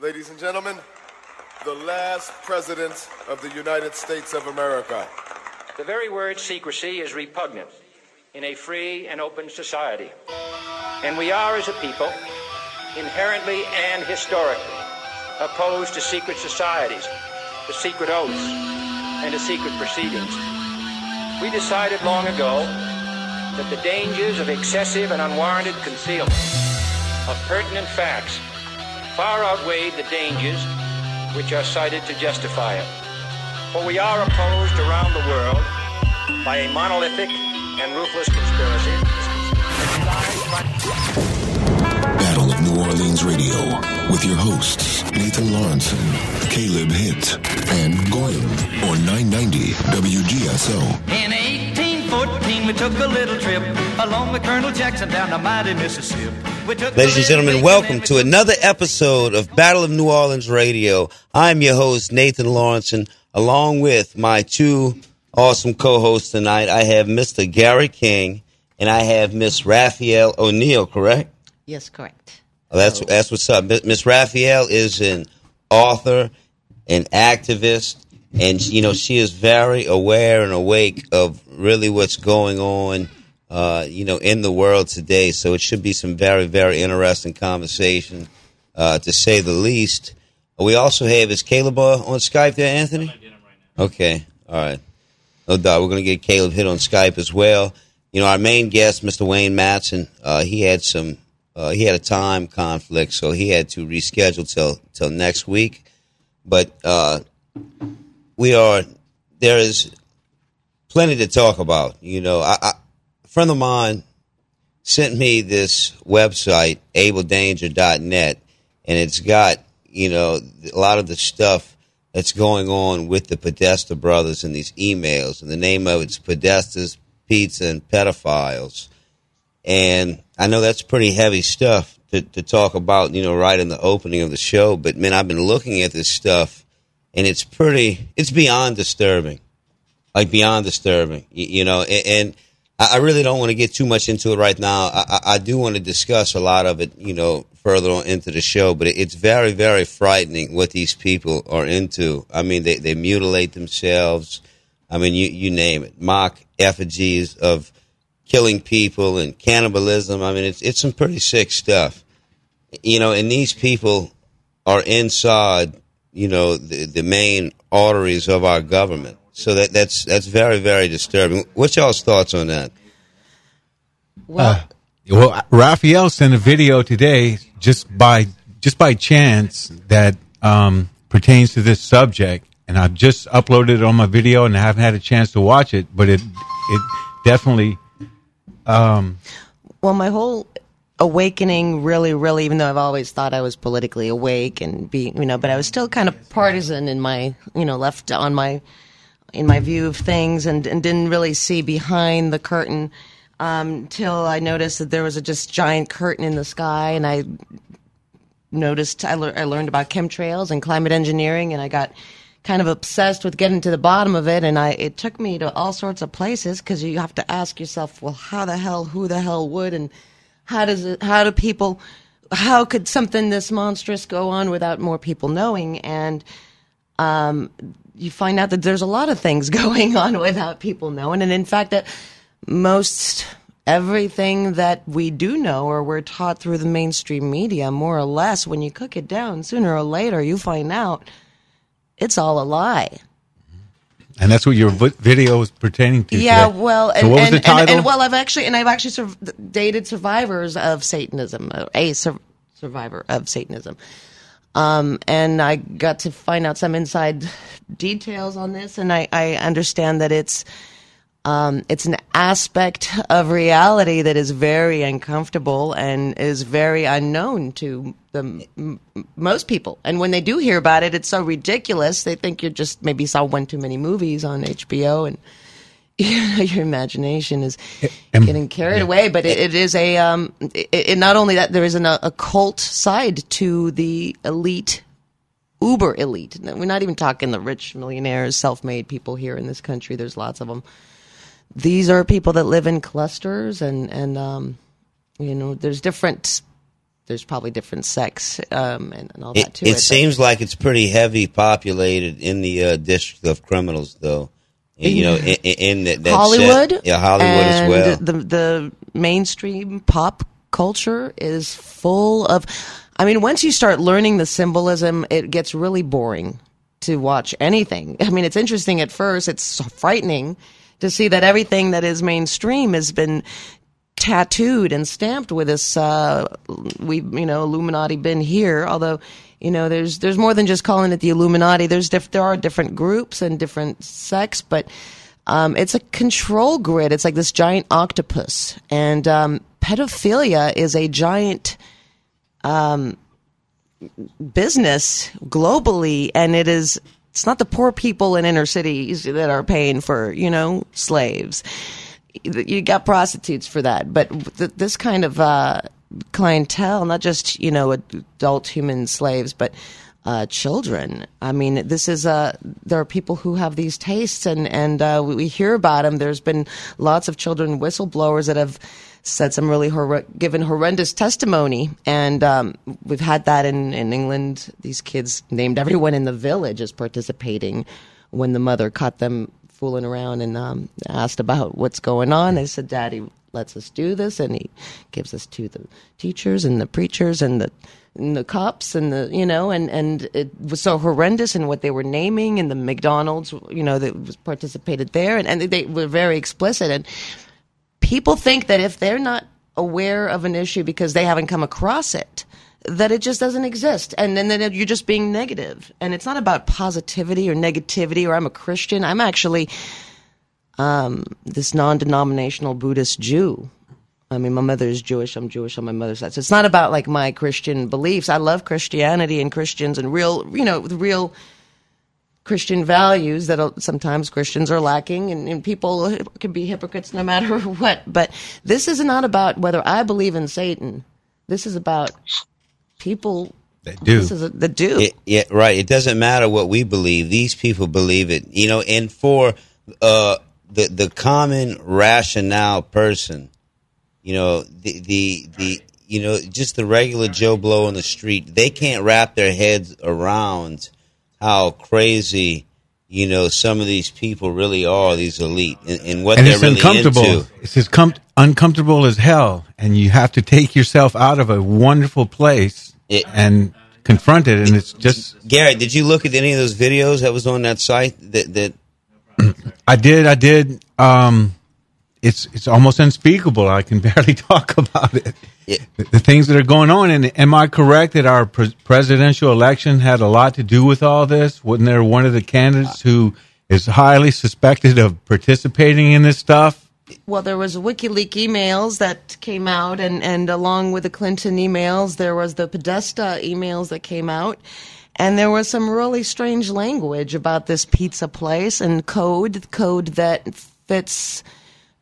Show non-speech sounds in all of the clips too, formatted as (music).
Ladies and gentlemen, the last president of the United States of America. The very word secrecy is repugnant in a free and open society. And we are, as a people, inherently and historically opposed to secret societies, to secret oaths, and to secret proceedings. We decided long ago that the dangers of excessive and unwarranted concealment of pertinent facts far outweighed the dangers which are cited to justify it. For we are opposed around the world by a monolithic and ruthless conspiracy. Battle of New Orleans Radio with your hosts Nathan Laurenson, Caleb Hitt, and Goyim on 990 WGSO. In 1814, we took a little trip along with Colonel Jackson down the mighty Mississippi. Ladies and gentlemen, welcome to another episode of Battle of New Orleans Radio. I'm your host, Nathan Lawrence, and along with my two awesome co-hosts tonight. I have Mr. Gary King and I have Miss Raphael O'Neill, correct? Yes, correct. Well, that's that's what's up. Miss Raphael is an author, an activist, and you know she is very aware and awake of really what's going on, uh, you know, in the world today. So it should be some very very interesting conversation, uh, to say the least. We also have is Caleb uh, on Skype there, Anthony. Okay, all right. No doubt, we're going to get Caleb Hitt on Skype as well. You know, our main guest, Mr. Wayne Matson, uh, he had some, uh, he had a time conflict, so he had to reschedule till till next week. But uh, we are there is plenty to talk about. You know, I, I, friend of mine sent me this website, abledanger.net, and it's got, you know, a lot of the stuff that's going on with the Podesta brothers in these emails. And the name of it's Podesta's Pizza and Pedophiles. And I know that's pretty heavy stuff to, to talk about, you know, right in the opening of the show. But man, I've been looking at this stuff and it's pretty, it's beyond disturbing like beyond disturbing, you, you know. And, and I really don't want to get too much into it right now. I, I I do want to discuss a lot of it, you know, further on into the show. But it's very, very frightening what these people are into. I mean, they they mutilate themselves. I mean, you you name it, mock effigies of killing people and cannibalism. I mean, it's it's some pretty sick stuff, you know. And these people are inside, you know, the, the main arteries of our government. So that that's that's very very disturbing. What's y'all's thoughts on that? Well, Well, Raphael sent a video today just by just by chance that um, pertains to this subject, and I've just uploaded it on my video, and I haven't had a chance to watch it, but it it definitely well, my whole awakening really, really, even though I've always thought I was politically awake and be, you know, but I was still kind of partisan in my, you know, left on my, in my view of things and, and didn't really see behind the curtain um, till I noticed that there was a just giant curtain in the sky and I noticed I, lear- I learned about chemtrails and climate engineering and I got kind of obsessed with getting to the bottom of it and I it took me to all sorts of places because you have to ask yourself well how the hell who the hell would and how does it how do people how could something this monstrous go on without more people knowing? And um, you find out that there's a lot of things (laughs) going on without people knowing and in fact that most everything that we do know or we're taught through the mainstream media more or less when you cook it down sooner or later you find out it's all a lie and that's what your video is pertaining to. yeah today. well So what was and, the title? and, and well i've actually and i've actually sur- dated survivors of satanism uh, a sur- survivor of satanism um, and i got to find out some inside details on this and i, I understand that it's um, it's an aspect of reality that is very uncomfortable and is very unknown to the m- most people. And when they do hear about it, it's so ridiculous. They think you're just maybe saw one too many movies on HBO, and you (laughs) know, your imagination is and- getting carried away. But it, it is a um, it, it, not only that there is an occult side to the elite uber elite. We're not even talking the rich millionaires, self-made people here in this country. There's lots of them. These are people that live in clusters, and and um, you know, there's different there's probably different sex um, and, and all that It, to it it. but- seems like it's pretty heavy populated in the uh, district of criminals, though. You know, in, in that, that Hollywood, set- yeah, Hollywood as well. The the mainstream pop culture is full of. I mean, once you start learning the symbolism, it gets really boring to watch anything. (laughs) I mean, it's interesting at first. It's so frightening to see that everything that is mainstream has been tattooed and stamped with this uh we you know illuminati been here although you know there's there's more than just calling it the illuminati. There's diff- there are different groups and different sects but um it's a control grid. It's like this giant octopus. And um pedophilia is a giant um business globally and it is it's not the poor people in inner cities that are paying for you know slaves. You got prostitutes for that, but th- this kind of uh, clientele, not just you know adult human slaves, but uh, children. I mean, this is uh, there are people who have these tastes, and and uh, we, we hear about them. There's been lots of children whistleblowers that have said some really hor- given horrendous testimony, and um, we've had that in in England. These kids named everyone in the village as participating when the mother caught them fooling around and um, asked about what's going on. They said, "Daddy lets us do this," and he gives us to the teachers and the preachers and the and the cops and the you know and and it was so horrendous in what they were naming and the McDonald's you know that was participated there and and they were very explicit and people think that if they're not aware of an issue because they haven't come across it that it just doesn't exist and then then you're just being negative and it's not about positivity or negativity or i'm a christian i'm actually um, this non-denominational buddhist jew i mean my mother is jewish i'm jewish on my mother's side so it's not about like my christian beliefs i love christianity and christians and real you know the real Christian values that sometimes Christians are lacking, and, and people can be hypocrites no matter (laughs) what. But this is not about whether I believe in Satan. This is about people That do. This is a, that do. It, yeah, right. It doesn't matter what we believe; these people believe it. You know, and for uh, the the common rationale person, you know, the the the you know, just the regular Joe Blow on the street, they can't wrap their heads around how crazy. You know, some of these people really are these elite, and, and what and they're really uncomfortable. into. It's as com- uncomfortable as hell, and you have to take yourself out of a wonderful place It- and confront it. And it's just, Gary, did you look at any of those videos that was on that site? That that I did, I did. Um, it's it's almost unspeakable. I can (laughs) barely talk about it. Yeah. The, the things that are going on. And am I correct that our pre- presidential election had a lot to do with all this? Wasn't there one of the candidates who is highly suspected of participating in this stuff? Well, there was WikiLeaks emails that came out, and, and along with the Clinton emails, there was the Podesta emails that came out. And there was some really strange language about this pizza place and code, code that fits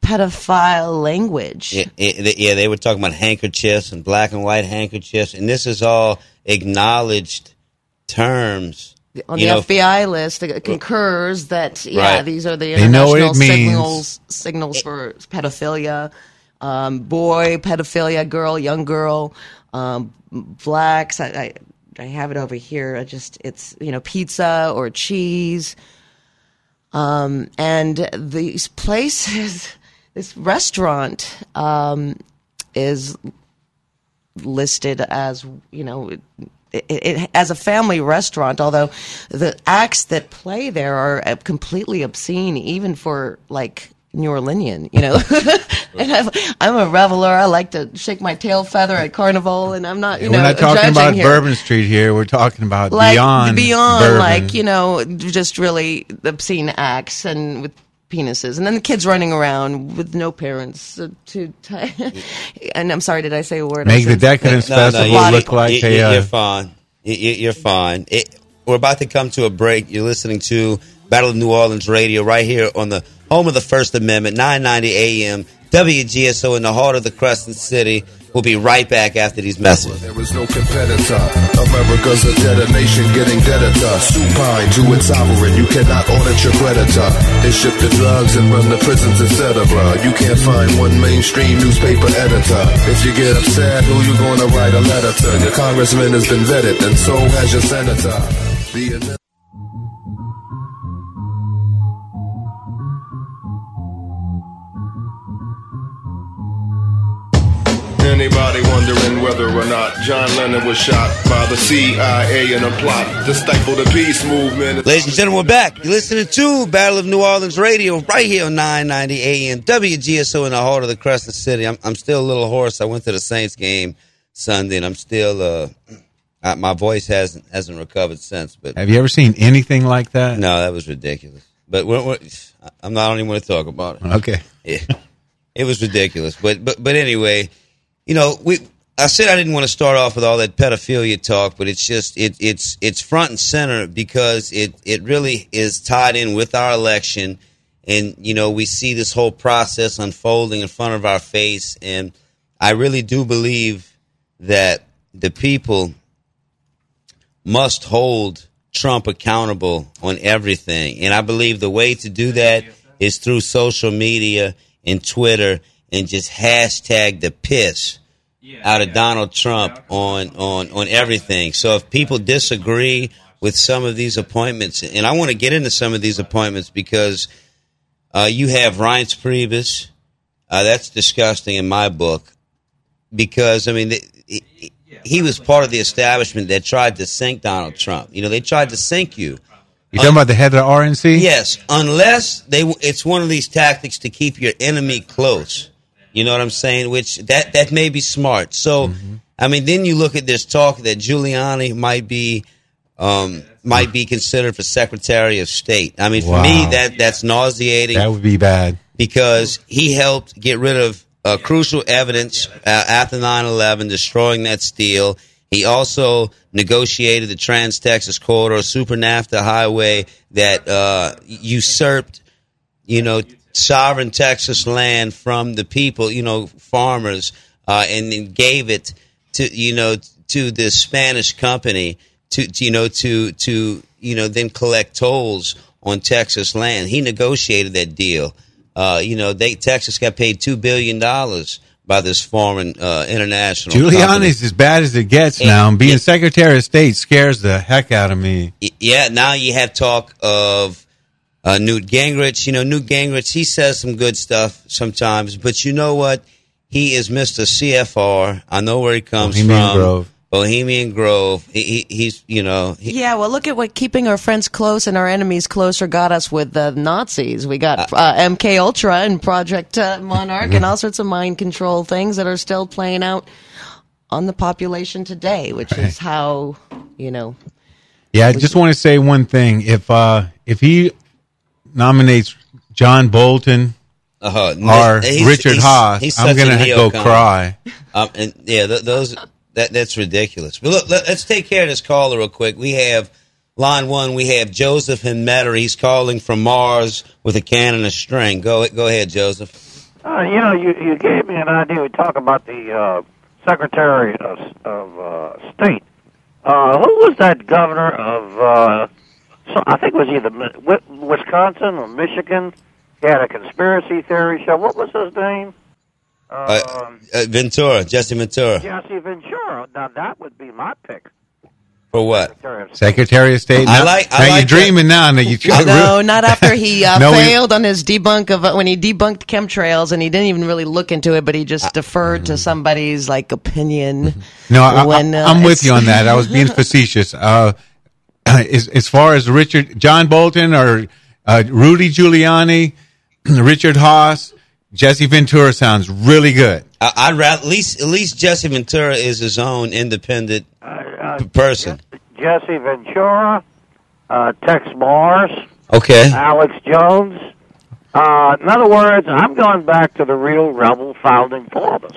pedophile language. Yeah, it- yeah, they were talking about handkerchiefs and black and white handkerchiefs, and this is all acknowledged terms. On you the know, FBI list, it concurs that yeah, Right. these are the They know international it means. signals signals for pedophilia, um, boy pedophilia, girl, young girl, um, blacks. I, I I have it over here. I just it's you know pizza or cheese, um, and these places, (laughs) this restaurant um, is listed as you know it, it, it, as a family restaurant although the acts that play there are uh, completely obscene even for like New Orleanian, you know. (laughs) and I'm, I'm a reveler. I like to shake my tail feather at carnival, and I'm not, you know. we're not talking judging about here. Bourbon Street here. We're talking about like beyond beyond, bourbon. like you know, just really obscene acts and with penises, and then the kids running around with no parents uh, to. T- (laughs) and I'm sorry, did I say a word? Make the said- Decadence No, no, Festival you- look like you, a. you, uh, You're fine. You, you- you're fine. It, we're about to come to a break. You're listening to Battle of New Orleans Radio right here on the home of the First Amendment, 990 AM, WGSO in the heart of the Crescent City. We'll be right back after these messages. There is no competitor. America's a getting. Supine to its sovereign. You cannot audit your creditor. They ship the drugs and run the prisons, etc. You can't find one mainstream newspaper editor. If you get upset, who you gonna write a letter to? Your congressman has been vetted, and so has your senator. The Anybody wondering whether or not John Lennon was shot by the CIA in a plot to stifle the peace movement? Ladies and gentlemen, we're back. You're listening to Battle of New Orleans Radio right here on 990 AM WGSO in the heart of the Crescent City. I'm, I'm still a little hoarse. I went to the Saints game Sunday, and I'm still uh, uh, my voice hasn't hasn't recovered since. But Have you ever seen anything like that? no, that was ridiculous. But we're, we're, I'm not I don't even want to talk about it. Okay. Yeah. It was ridiculous. But but but anyway, you know, we I said I didn't want to start off with all that pedophilia talk, but it's just it it's it's front and center because it it really is tied in with our election and you know, we see this whole process unfolding in front of our face and I really do believe that the people must hold Trump accountable on everything. And I believe the way to do that is through social media and Twitter and just hashtag the piss out of Donald Trump on, on, on everything. So if people disagree with some of these appointments, and I want to get into some of these appointments because uh, you have Reince Priebus. Uh, that's disgusting in my book because, I mean, the, he, was part of the establishment that tried to sink Donald Trump. You know, they tried to sink you. You talking about the head of the RNC? Yes, unless they it's one of these tactics to keep your enemy close. You know what I'm saying? Which that that may be smart. So, I mean, then you look at this talk that Giuliani might be um, might be considered for Secretary of State. I mean, for me, that that's nauseating That would be bad. because he helped get rid of uh, crucial evidence uh, after 9-11, destroying that steel. He also negotiated the Trans-Texas Corridor, Super NAFTA highway that uh, usurped, you know, sovereign Texas land from the people, you know, farmers, uh, and then gave it to, you know, to this Spanish company to, to, you know, to, to, you know, then collect tolls on Texas land. He negotiated that deal. Uh, you know, they Texas got paid two billion dollars by this foreign uh, international. company. Giuliani's as bad as it gets And- now. And being and- Secretary of State scares the heck out of me. Yeah, now you have talk of uh, Newt Gingrich. You know, Newt Gingrich, he says some good stuff sometimes, but you know what? He is Mr. CFR. I know where he comes Bohemian from. Grove. Bohemian Grove. He, he, he's, you know, he, Yeah, well, look at what keeping our friends close and our enemies closer got us with the Nazis. We got uh, MK Ultra and Project uh, Monarch and all sorts of mind control things that are still playing out on the population today, which is how you know. Yeah, I just want to say one thing. If uh, if he nominates John Bolton uh, or he's- Richard he's- Haass, he's I'm gonna go cry. Um, and yeah, th- those that that's ridiculous. But look, let, us take care of this caller real quick. We have line one. We have Joseph in Metter. He's calling from Mars with a can and a string. Go go ahead, Joseph. Uh, you know, you, you gave me an idea. We talk about the uh, Secretary of, of uh, State. Uh, who was that governor of? Uh, so I think it was either Wisconsin or Michigan. He had a conspiracy theory show. What was his name? Uh, Um, uh, Ventura, Jesse Ventura. Jesse Ventura. Now that would be my pick. For what? Secretary of State. Secretary of State. I Now- like- I now like you're that. dreaming now that you. (laughs) No, not (laughs) after he uh, No, we- failed on his debunk of uh, when he debunked chemtrails, and he didn't even really look into it, but he just deferred to somebody's like opinion. No, I, when, uh, am with you on that. I was being (laughs) facetious. Uh, (clears throat) as, as far as Richard John Bolton or uh, Rudy Giuliani, (clears throat) Richard Haass, Jesse Ventura sounds really good. I, I'd rather at least at least Jesse Ventura is his own independent Uh, uh, person. Jesse Ventura, uh, Texe Marrs. Okay. Alex Jones. Uh, in other words, I'm going back to the real rebel founding fathers.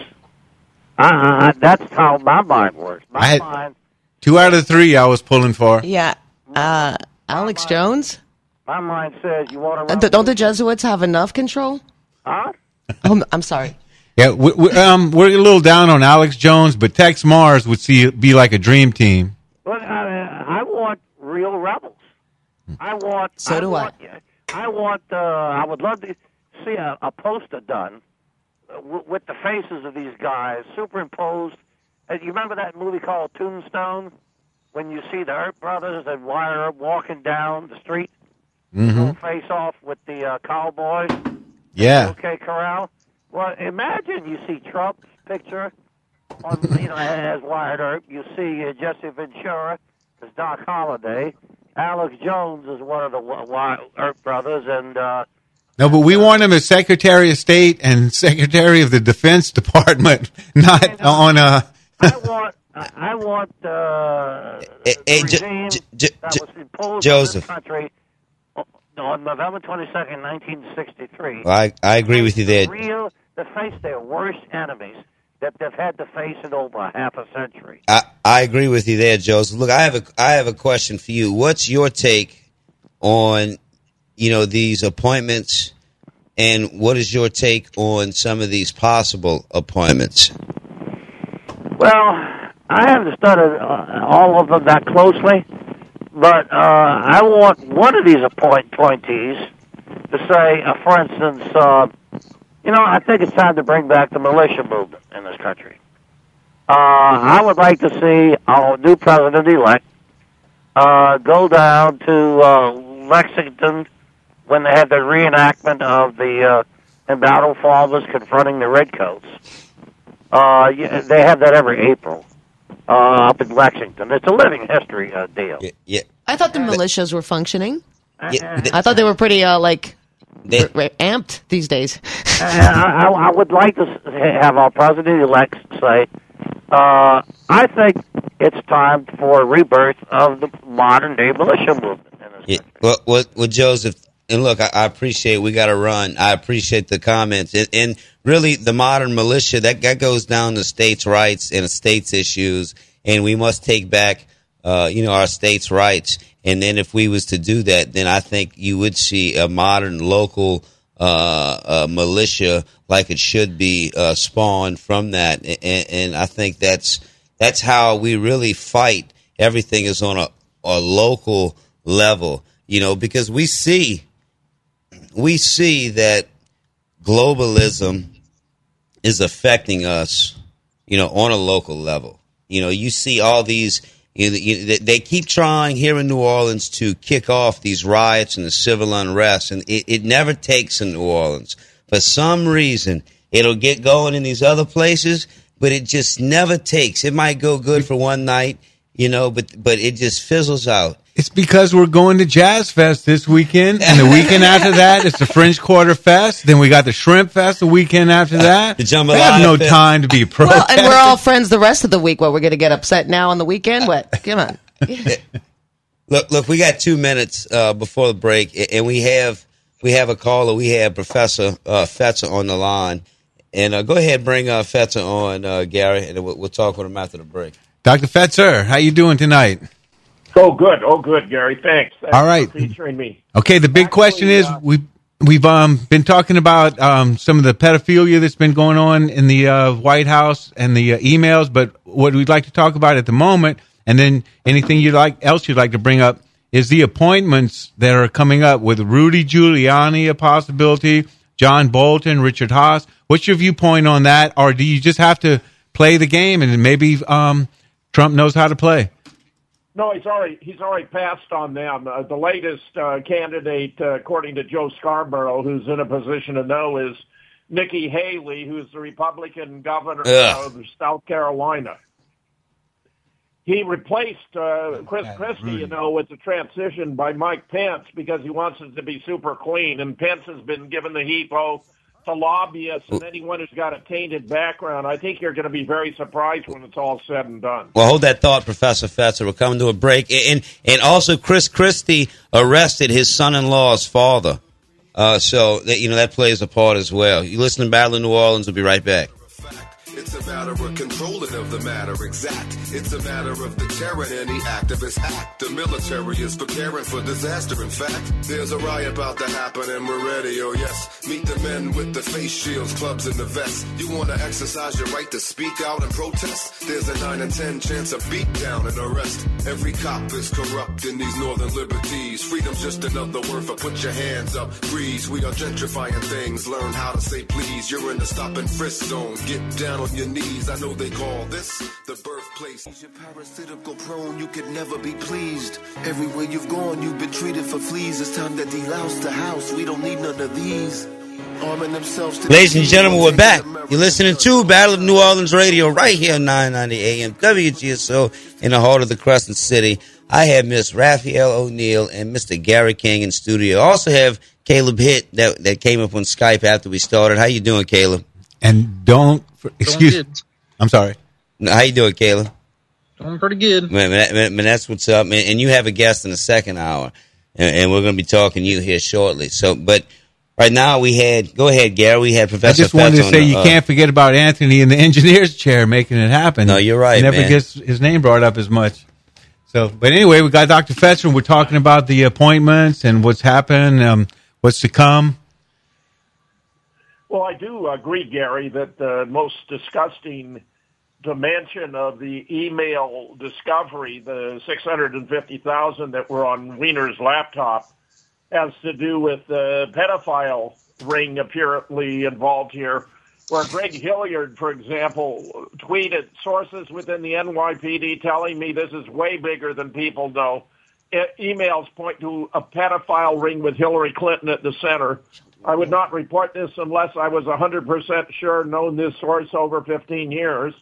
Uh, that's how my mind works. My I had- mind, Two out of three I was pulling for. Yeah, uh, Alex Jones. my mind says you want to Uh, don't the Jesuits have enough control? huh? Oh, I'm sorry. Yeah, we, we, um, we're a little down on Alex Jones, but Texe Marrs would see be like a dream team. But I, I want real rebels. I want. So I do I. want, I want. Uh, I would love to see a, a poster done uh, w- with the faces of these guys superimposed. Uh, you remember that movie called Tombstone? When you see the Earp brothers and Wire walking down the street, hmm face off with the uh, cowboys. Yeah. Okay, Corral. Well, imagine you see Trump's picture on, you know, as Wyatt Earp. You see uh, Jesse Ventura as Doc Holliday. Alex Jones is one of the Wy- Wy- Earp brothers, and uh, No, but we want him as Secretary of State and (laughs) Secretary of the Defense Department, (laughs) not on uh I (laughs) want, I I want uh, Hey, hey, the J- regime J- J- that was imposed Joseph. on this country o- on November twenty second, nineteen sixty three. I I agree with you there. Real, to face their worst enemies that they've had to face in over half a century. I, I agree with you there, Joseph. Look, I have a I have a question for you. What's your take on you know these appointments, and what is your take on some of these possible appointments? Well, I haven't studied uh, all of them that closely, but uh, I want one of these appoint- appointees to say, uh, for instance, uh, you know, I think it's time to bring back the militia movement in this country. Uh, I would like to see our new president-elect uh, go down to uh, Lexington when they have the reenactment of the uh, embattled farmers confronting the redcoats. Uh, they have that every April uh, up in Lexington. It's a living history uh, deal. Yeah, yeah, I thought the militias were functioning. yeah, th- I thought they were pretty uh, like they- r- r- amped these days. I, I, I would like to have our president-elect say, uh, I think it's time for a rebirth of the modern-day militia movement. In this Yeah. Well, well, well, Joseph, and look, I, I appreciate we got to run. I appreciate the comments, and, and really, the modern militia that that goes down to states' rights and states' issues, and we must take back, uh, you know, our states' rights. And then, if we was to do that, then I think you would see a modern local uh, uh, militia like it should be uh, spawned from that, and, and I think that's that's how we really fight. Everything is on a, a local level, you know, because we see we see that globalism is affecting us, you know, on a local level. You know, you see all these. You know, they keep trying here in New Orleans to kick off these riots and the civil unrest, and it, it never takes in New Orleans. For some reason, it'll get going in these other places, but it just never takes. It might go good for one night, you know, but but it just fizzles out. It's because we're going to Jazz Fest this weekend, and the weekend after that, it's the French Quarter Fest. Then we got the Shrimp Fest the weekend after that. The Jambalaya we have no Fest. time to be pro. well, and we're all (laughs) friends the rest of the week. What we're going to get upset now on the weekend? What? Come on. Look, look, we got two minutes uh, before the break, and we have we have a caller. We have Professor uh, Fetzer on the line, and uh, go ahead, bring uh, Fetzer on, uh, Gary, and we'll, we'll talk with him after the break. Dr. Fetzer, how you doing tonight? Oh, good. Oh, good, Gary. Thanks. Thanks All right. for featuring me. Okay, the big Actually, question is uh, we we've um been talking about um some of the pedophilia that's been going on in the uh, White House and the uh, emails, but what we'd like to talk about at the moment, and then anything you like else you'd like to bring up is the appointments that are coming up with Rudy Giuliani a possibility, John Bolton, Richard Haass. What's your viewpoint on that, or do you just have to play the game and maybe um Trump knows how to play? No, he's already he's already passed on them. Uh, the latest uh, candidate, uh, according to Joe Scarborough, who's in a position to know, is Nikki Haley, who's the Republican governor Ugh. of South Carolina. He replaced uh, Chris Christie, you know, with the transition by Mike Pence because he wants it to be super clean. And Pence has been given the heat both to lobbyists and anyone who's got a tainted background. I think you're going to be very surprised when it's all said and done. Well, hold that thought, Professor Fetzer. We're coming to a break, and and also Chris Christie arrested his son-in-law's father, uh, so that you know that plays a part as well. You listen to Battle in New Orleans. We'll be right back. It's a matter of controlling of the matter exact. It's a matter of the terror any activist act. The military is preparing for disaster. In fact, there's a riot about to happen and we're ready. Oh yes, meet the men with the face shields, clubs, and the vests. You wanna exercise your right to speak out and protest? There's a nine in ten chance of beat down and arrest. Every cop is corrupt in these northern liberties. Freedom's just another word for put your hands up. Freeze, we are gentrifying things. Learn how to say please. You're in the stop and frisk zone. Get down on your knees. I know they call this the birthplace. You're parasitical prone, you could never be pleased. Everywhere you've gone, you've been treated for fleas. It's time to delouse the house. We don't need none of these. Arming themselves Ladies and gentlemen, we're back. You're listening to Battle of New Orleans Radio right here on 990 AM WGSO in the heart of the Crescent City. I have Miss Raphael O'Neill and Mr. Gary King in studio. I also have Caleb Hitt that, that came up on Skype after we started. How you doing, Caleb? And don't excuse. I'm sorry. How you doing, Caleb? Doing pretty good. Man, man, man, man, that's what's up, man. And you have a guest in the second hour, and, and we're going to be talking to you here shortly. So, but right now we had. Go ahead, Gary. We had Professor. I just wanted Fetz to say the, you uh, can't forget about Anthony in the engineer's chair making it happen. No, you're right, He never man. gets his name brought up as much. So, but anyway, we got Dr. Fetzer. and We're talking about the appointments and what's happened, um, what's to come. Well, I do agree, Gary, that the most disgusting dimension of the email discovery, the 650,000 that were on Weiner's laptop, has to do with the pedophile ring apparently involved here, where Greg Hilliard, for example, tweeted sources within the NYPD telling me this is way bigger than people know. E- emails point to a pedophile ring with Hillary Clinton at the center. I would not report this unless I was 100% sure known this source over 15 years.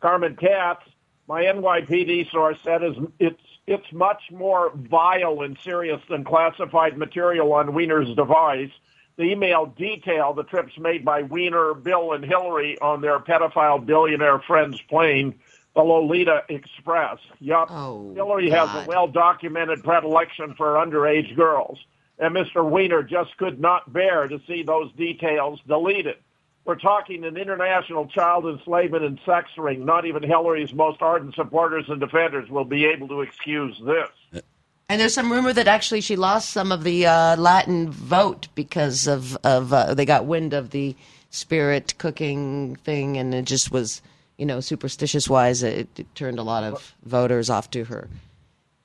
Carmen Katz, my NYPD source said is it's it's much more vile and serious than classified material on Weiner's device. The email detailed the trips made by Weiner, Bill, and Hillary on their pedophile billionaire friend's plane, the Lolita Express. Yup, oh, Hillary has a well-documented predilection for underage girls, and Mr. Weiner just could not bear to see those details deleted. We're talking an international child enslavement and sex ring. Not even Hillary's most ardent supporters and defenders will be able to excuse this. And there's some rumor that actually she lost some of the uh, Latin vote because of of uh, they got wind of the spirit cooking thing, and it just was you know superstitious wise, it, it turned a lot of voters off to her.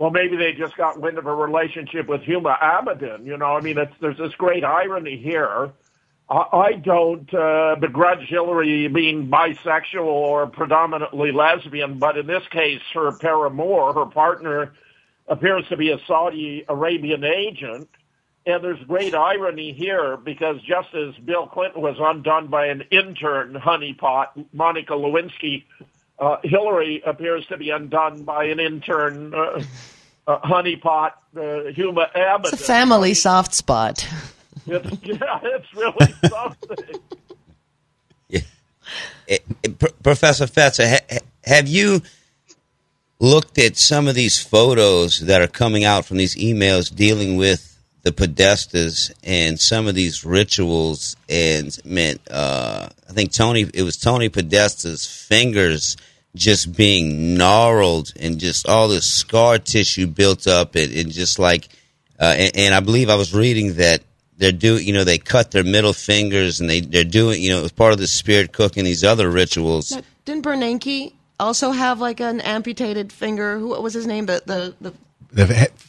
Well, maybe they just got wind of a relationship with Huma Abedin. You know, I mean, it's, there's this great irony here. I, don't uh, begrudge Hillary being bisexual or predominantly lesbian, but in this case, her paramour, her partner, appears to be a Saudi Arabian agent. And there's great irony here because just as Bill Clinton was undone by an intern honeypot, Monica Lewinsky, uh, Hillary appears to be undone by an intern uh, uh, honeypot, uh, Huma Abedin. It's a family soft spot. It's, (laughs) yeah, it's really (laughs) something. Eh, eh, P- Professor Fetzer, ha- ha- have you looked at some of these photos that are coming out from these emails dealing with the Podestas and some of these rituals? And meant, uh, I think Tony, it was Tony Podesta's fingers just being gnarled and just all this scar tissue built up and, and just like, uh, and, and I believe I was reading that they're doing, you know, they cut their middle fingers and they, they're doing, you know, as part of the spirit cooking, these other rituals. Now, didn't Bernanke also have like an amputated finger? Who what was his name? The the, the The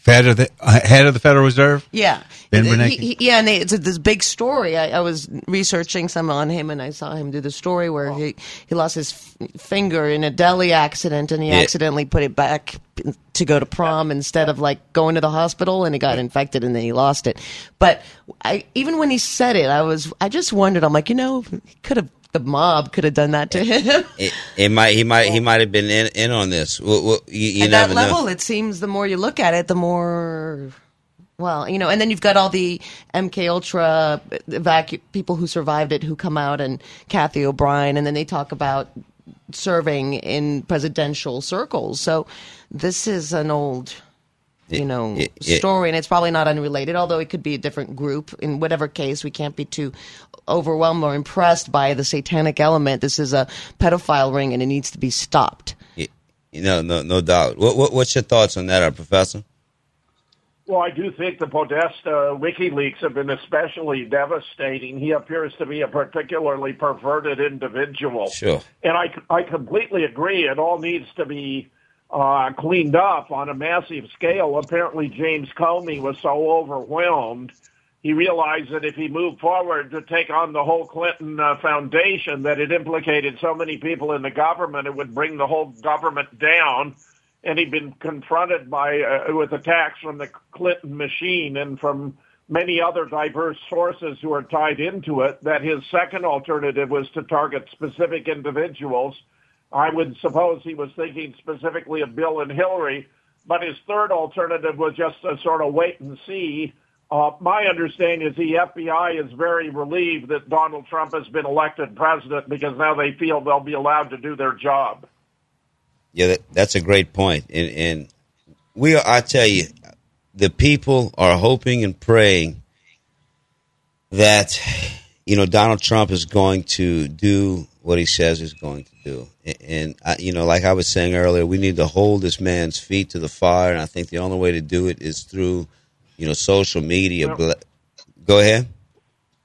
head of the uh, head of the Federal Reserve. yeah. Ben Bernanke. he- yeah, and they, it's a, this big story. I, I was researching some on him, and I saw him do the story where he, he lost his f- finger in a deli accident, and he Yeah. accidentally put it back to go to prom instead of like going to the hospital, and he got infected, and then he lost it. But I, even when he said it, I was I just wondered. I'm like, you know, he could have the mob could have done that to him. It, it might, he might, he might have been in, in on this. Well, well, you, you At that level, know. it seems the more you look at it, the more. Well, you know, and then you've got all the MK Ultra evacu- people who survived it who come out and Cathy O'Brien, and then they talk about serving in presidential circles. So this is an old you know, it- it- story, and it's probably not unrelated. Although it could be a different group. In whatever case, we can't be too overwhelmed or impressed by the satanic element. This is a pedophile ring, and it needs to be stopped. You know, no, no doubt. What, what, what's your thoughts on that, uh, Professor? Well, I do think the Podesta WikiLeaks have been especially devastating. He appears to be a particularly perverted individual. Sure. And I, I completely agree. It all needs to be uh, cleaned up on a massive scale. Apparently, James Comey was so overwhelmed. He realized that if he moved forward to take on the whole Clinton uh, Foundation, that it implicated so many people in the government, it would bring the whole government down. And he'd been confronted by uh, with attacks from the Clinton machine and from many other diverse sources who are tied into it. That his second alternative was to target specific individuals. I would suppose he was thinking specifically of Bill and Hillary, but his third alternative was just to sort of wait and see. Uh, my understanding is the FBI is very relieved that Donald Trump has been elected president because now they feel they'll be allowed to do their job. Yeah, that, that's a great point. And, and we are, I tell you, the people are hoping and praying that, you know, Donald Trump is going to do what he says he's going to do. And, and I, you know, like I was saying earlier, we need to hold this man's feet to the fire. And I think the only way to do it is through, you know, social media. Go ahead.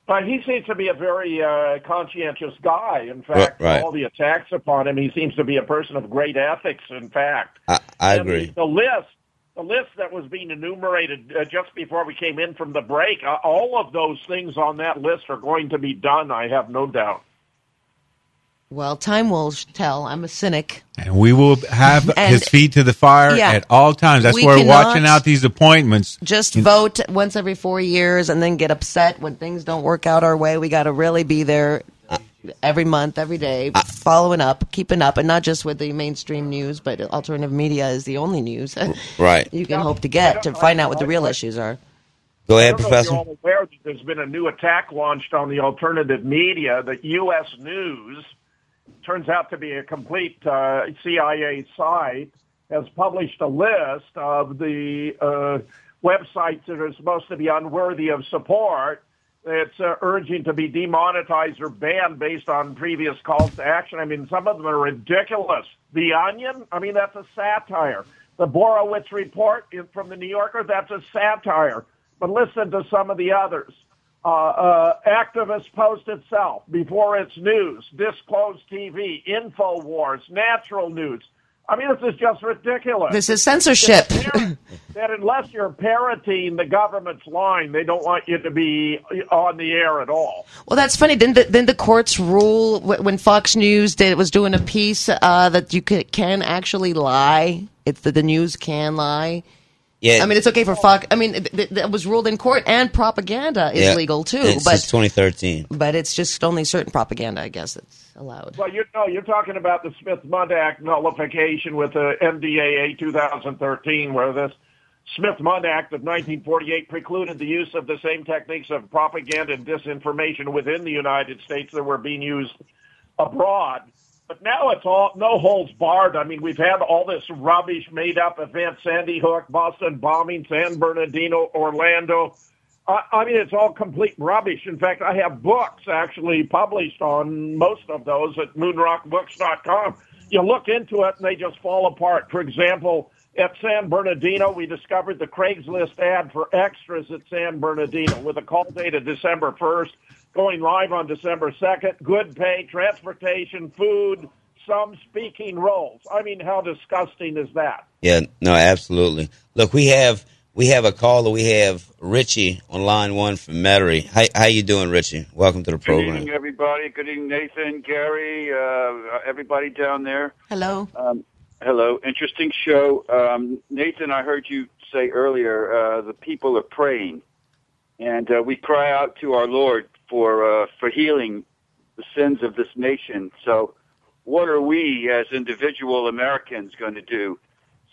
But he seems to be a very uh, conscientious guy. In fact, Right, right. all the attacks upon him, he seems to be a person of great ethics. In fact, I, I agree. The list, the list that was being enumerated uh, just before we came in from the break, uh, all of those things on that list are going to be done. I have no doubt. Well, time will tell. I'm a cynic. And we will have (laughs) And- his feet to the fire Yeah. at all times. That's We why we're watching out these appointments. Just vote once every four years and then get upset when things don't work out our way. We got to really be there every month, every day, following up, keeping up, and not just with the mainstream news, but alternative media is the only news (laughs) Right. you can hope to get to find out what the real issues are. Go I ahead, don't know if Professor. you're all aware that there's been a new attack launched on the alternative media. The U.S. News turns out to be a complete uh, CIA site has published a list of the uh, websites that are supposed to be unworthy of support. It's uh, urging to be demonetized or banned based on previous calls to action. I mean, some of them are ridiculous. The Onion, I mean, that's a satire. The Borowitz Report from the New Yorker, that's a satire. But listen to some of the others. Uh, uh, Activist Post itself, Before It's News, Disclosed TV, InfoWars, Natural News. I mean, this is just ridiculous. This is censorship. that unless you're parroting the government's line, they don't want you to be on the air at all. Well, that's funny. Didn't the, didn't the courts rule when Fox News did was doing a piece uh, that you can, can actually lie? It's that the news can lie. Yeah. I mean, it's okay for Fox. I mean, it, it, it was ruled in court, and propaganda is Yeah. legal too. It's but since 2013. but it's just only certain propaganda, I guess, that's allowed. Well, you know, you're talking about the Smith-Mundt Act nullification with the NDAA 2013, where this Smith-Mundt Act of 1948 precluded the use of the same techniques of propaganda and disinformation within the United States that were being used abroad. But now it's all no holds barred. I mean, we've had all this rubbish made up events, Sandy Hook, Boston bombing, San Bernardino, Orlando. I, mean, it's all complete rubbish. In fact, I have books actually published on most of those at moonrockbooks.com. You look into it and they just fall apart. For example, at San Bernardino, we discovered the Craigslist ad for extras at San Bernardino with a call date of December 1st, going live on December 2nd. Good pay, transportation, food, some speaking roles. I mean, how disgusting is that? Yeah, no, absolutely. Look, we have we have a caller. We have Richie on line one from Metairie. How how you doing, Richie? Welcome to the program. Good program. evening, everybody. Good evening, Nathan, Gary, uh, everybody down there. Hello. Um, hello. Interesting show. Um, Nathan, I heard you say earlier uh, the people are praying, and uh, we cry out to our Lord for uh, for healing the sins of this nation. So, what are we as individual Americans going to do?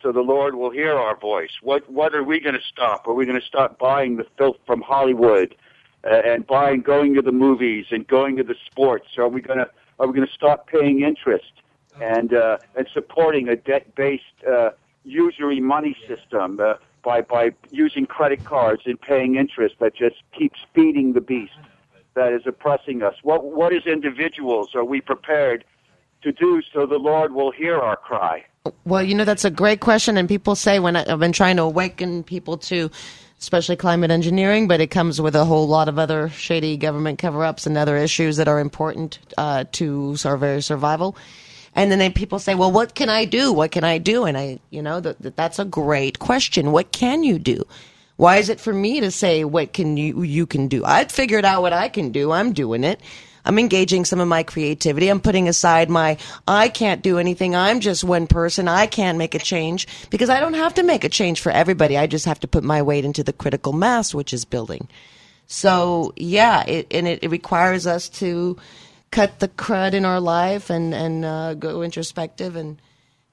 So the Lord will hear our voice. What what are we going to stop? Are we going to stop buying the filth from Hollywood? uh, and buying, going to the movies and going to the sports? Are we going to are we going to stop paying interest and uh, and supporting a debt based uh, usury money system? Uh, by by using credit cards and paying interest that just keeps feeding the beast that is oppressing us. What what as individuals are we prepared to do so the Lord will hear our cry? Well, you know, that's a great question. And people say when I, I've been trying to awaken people to, especially climate engineering, but it comes with a whole lot of other shady government cover ups and other issues that are important uh, to our very survival. And then people say, well, what can I do? What can I do? And I, you know, that that's a great question. What can you do? Why is it for me to say what can you you can do? I'd figured out what I can do. I'm doing it. I'm engaging some of my creativity. I'm putting aside my I can't do anything. I'm just one person. I can't make a change because I don't have to make a change for everybody. I just have to put my weight into the critical mass, which is building. So yeah, it, and it, it requires us to cut the crud in our life and and uh, go introspective and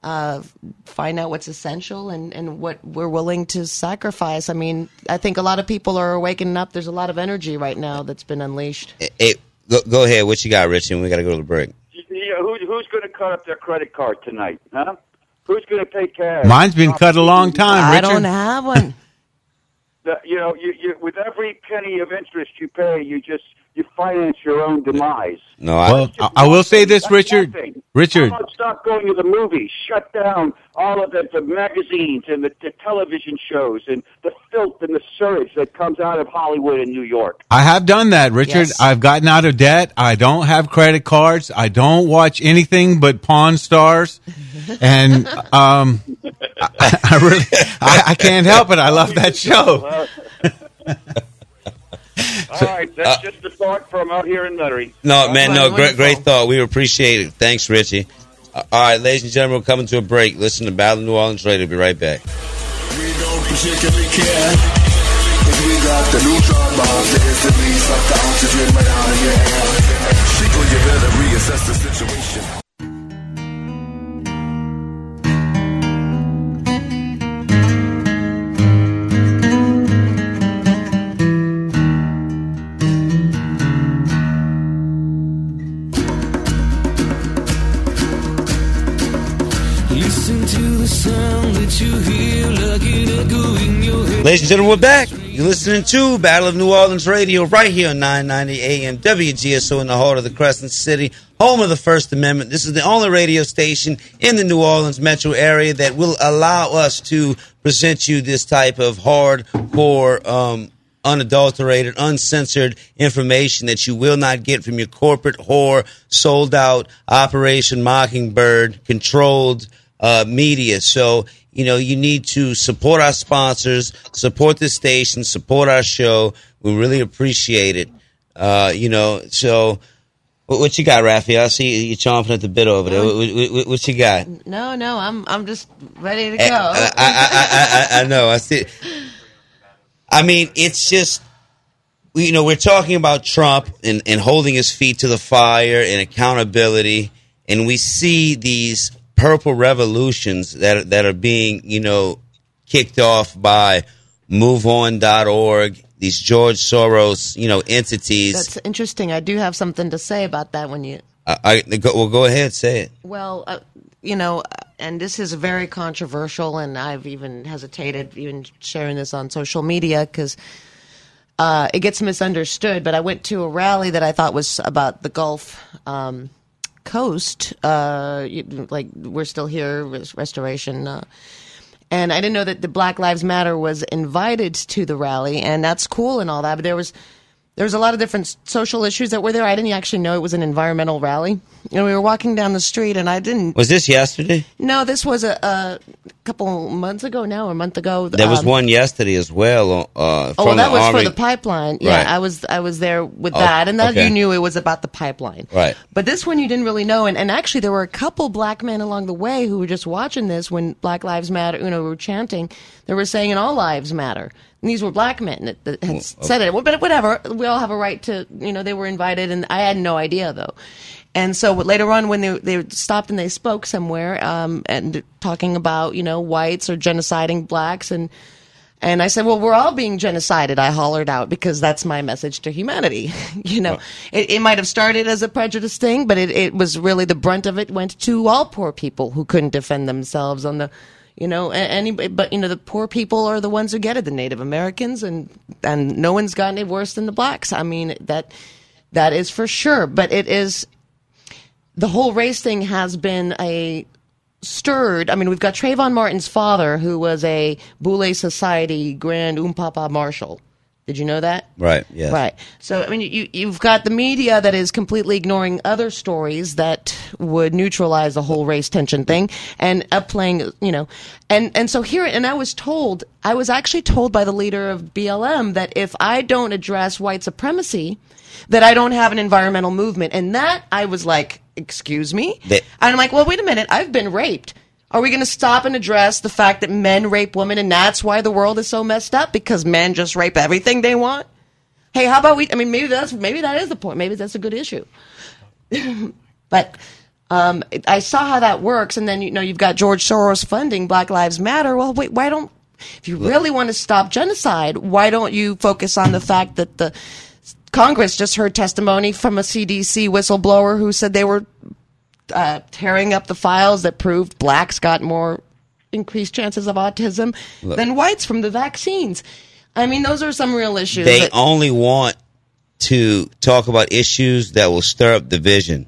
uh, find out what's essential and, and what we're willing to sacrifice. I mean, I think a lot of people are waking up. There's a lot of energy right now that's been unleashed. Hey, go, go ahead. What you got, Richie? We got to go to the break. Yeah, who, who's going to cut up their credit card tonight? Huh? Who's going to pay cash? Mine's been cut a long time, I Richard. don't have one. (laughs) The- you know, you, you with every penny of interest you pay, you just you finance your own demise. No, I, Well, I, I will say this, That's Richard. nothing. Richard, How about stop going to the movies? Shut down all of the, the magazines and the, the television shows and the filth and the surge that comes out of Hollywood and New York. I have done that, Richard. Yes. I've gotten out of debt. I don't have credit cards. I don't watch anything but Pawn Stars, (laughs) and um, I, I really I, I can't help it. I love that show. All right, that's just a thought from out here in Nuttery. no, man, no, great, great thought. We appreciate it. Thanks, Richie. Uh, all right, ladies and gentlemen, we're coming to a break. Listen to Battle of New Orleans Radio. Be right back. We don't particularly care. Cause we got the neutron bombs that instantly suck the oxygen right out of your air. Chico, you better reassess the situation. Ladies and gentlemen, we're back. You're listening to Battle of New Orleans Radio right here on 990 AM WGSO in the heart of the Crescent City, home of the First Amendment. This is the only radio station in the New Orleans metro area that will allow us to present you this type of hardcore, um, unadulterated, uncensored information that you will not get from your corporate whore, sold out Operation Mockingbird controlled uh, media. So, you know, you need to support our sponsors, support the station, support our show. We really appreciate it. Uh, you know, so what, what you got, Raphael? I see you chomping at the bit over there. What, what, what- you got? No, no, I'm I'm just ready to Eh, go. I, I, I, I, I know. I see. I mean, it's just you know we're talking about Trump and, and holding his feet to the fire and accountability, and we see these purple revolutions that are, that are being you know kicked off by MoveOn.org, these George Soros you know entities. That's interesting. I do have something to say about that when you I, I go, well, go ahead, say it. Well, uh, you know, and this is very controversial, and I've even hesitated even sharing this on social media because uh, it gets misunderstood. But I went to a rally that I thought was about the Gulf um, Coast, uh, like we're still here, restoration. Uh, and I didn't know that the Black Lives Matter was invited to the rally, and that's cool and all that. But there was there was a lot of different social issues that were there. I didn't actually know it was an environmental rally. And we were walking down the street, and I didn't. Was this yesterday? No, this was a, a couple months ago now, or a month ago. There was Um, one yesterday as well. Uh, Oh, from well, that was Army. for the pipeline. Yeah, Right. I was I was there with Oh, that, and that okay. you knew it was about the pipeline. Right. But this one you didn't really know, and, and actually there were a couple black men along the way who were just watching this when Black Lives Matter, you know, were chanting. They were saying, "And all lives matter." And these were black men that, that had said it. Well, But whatever, we all have a right to, you know, they were invited, and I had no idea though. And so later on, when they they stopped and they spoke somewhere, um, and talking about you know whites or genociding blacks and. And I said, well, we're all being genocided. I hollered out because that's my message to humanity. (laughs) you know, it, it might have started as a prejudice thing, but it, it was really the brunt of it went to all poor people who couldn't defend themselves on the, You know, a- any, but you know, the poor people are the ones who get it, the Native Americans, and and no one's gotten it worse than the blacks. I mean, that that is for sure. But it is the whole race thing has been a stirred. I mean, we've got Trayvon Martin's father, who was a Boule Society Grand Umpapa Marshal. Did you know that? Right. Yes. Right. So, I mean, you, you've got the media that is completely ignoring other stories that would neutralize the whole race tension thing and upplaying, you know, and, and so here, and I was told, I was actually told by the leader of BLM that if I don't address white supremacy, that I don't have an environmental movement. And that I was like, excuse me? They- and I'm like, well, wait a minute. I've been raped. Are we going to stop and address the fact that men rape women and that's why the world is so messed up because men just rape everything they want? Hey, how about we? I mean, maybe that's maybe that is the point. Maybe that's a good issue. (laughs) but um, I saw how that works, and then you know you've got George Soros funding Black Lives Matter. Well, wait, why don't if you really want to stop genocide, why don't you focus on the fact that the Congress just heard testimony from a CDC whistleblower who said they were uh, tearing up the files that proved blacks got more increased chances of autism Look. than whites from the vaccines. I mean, those are some real issues. They that- only want to talk about issues that will stir up division.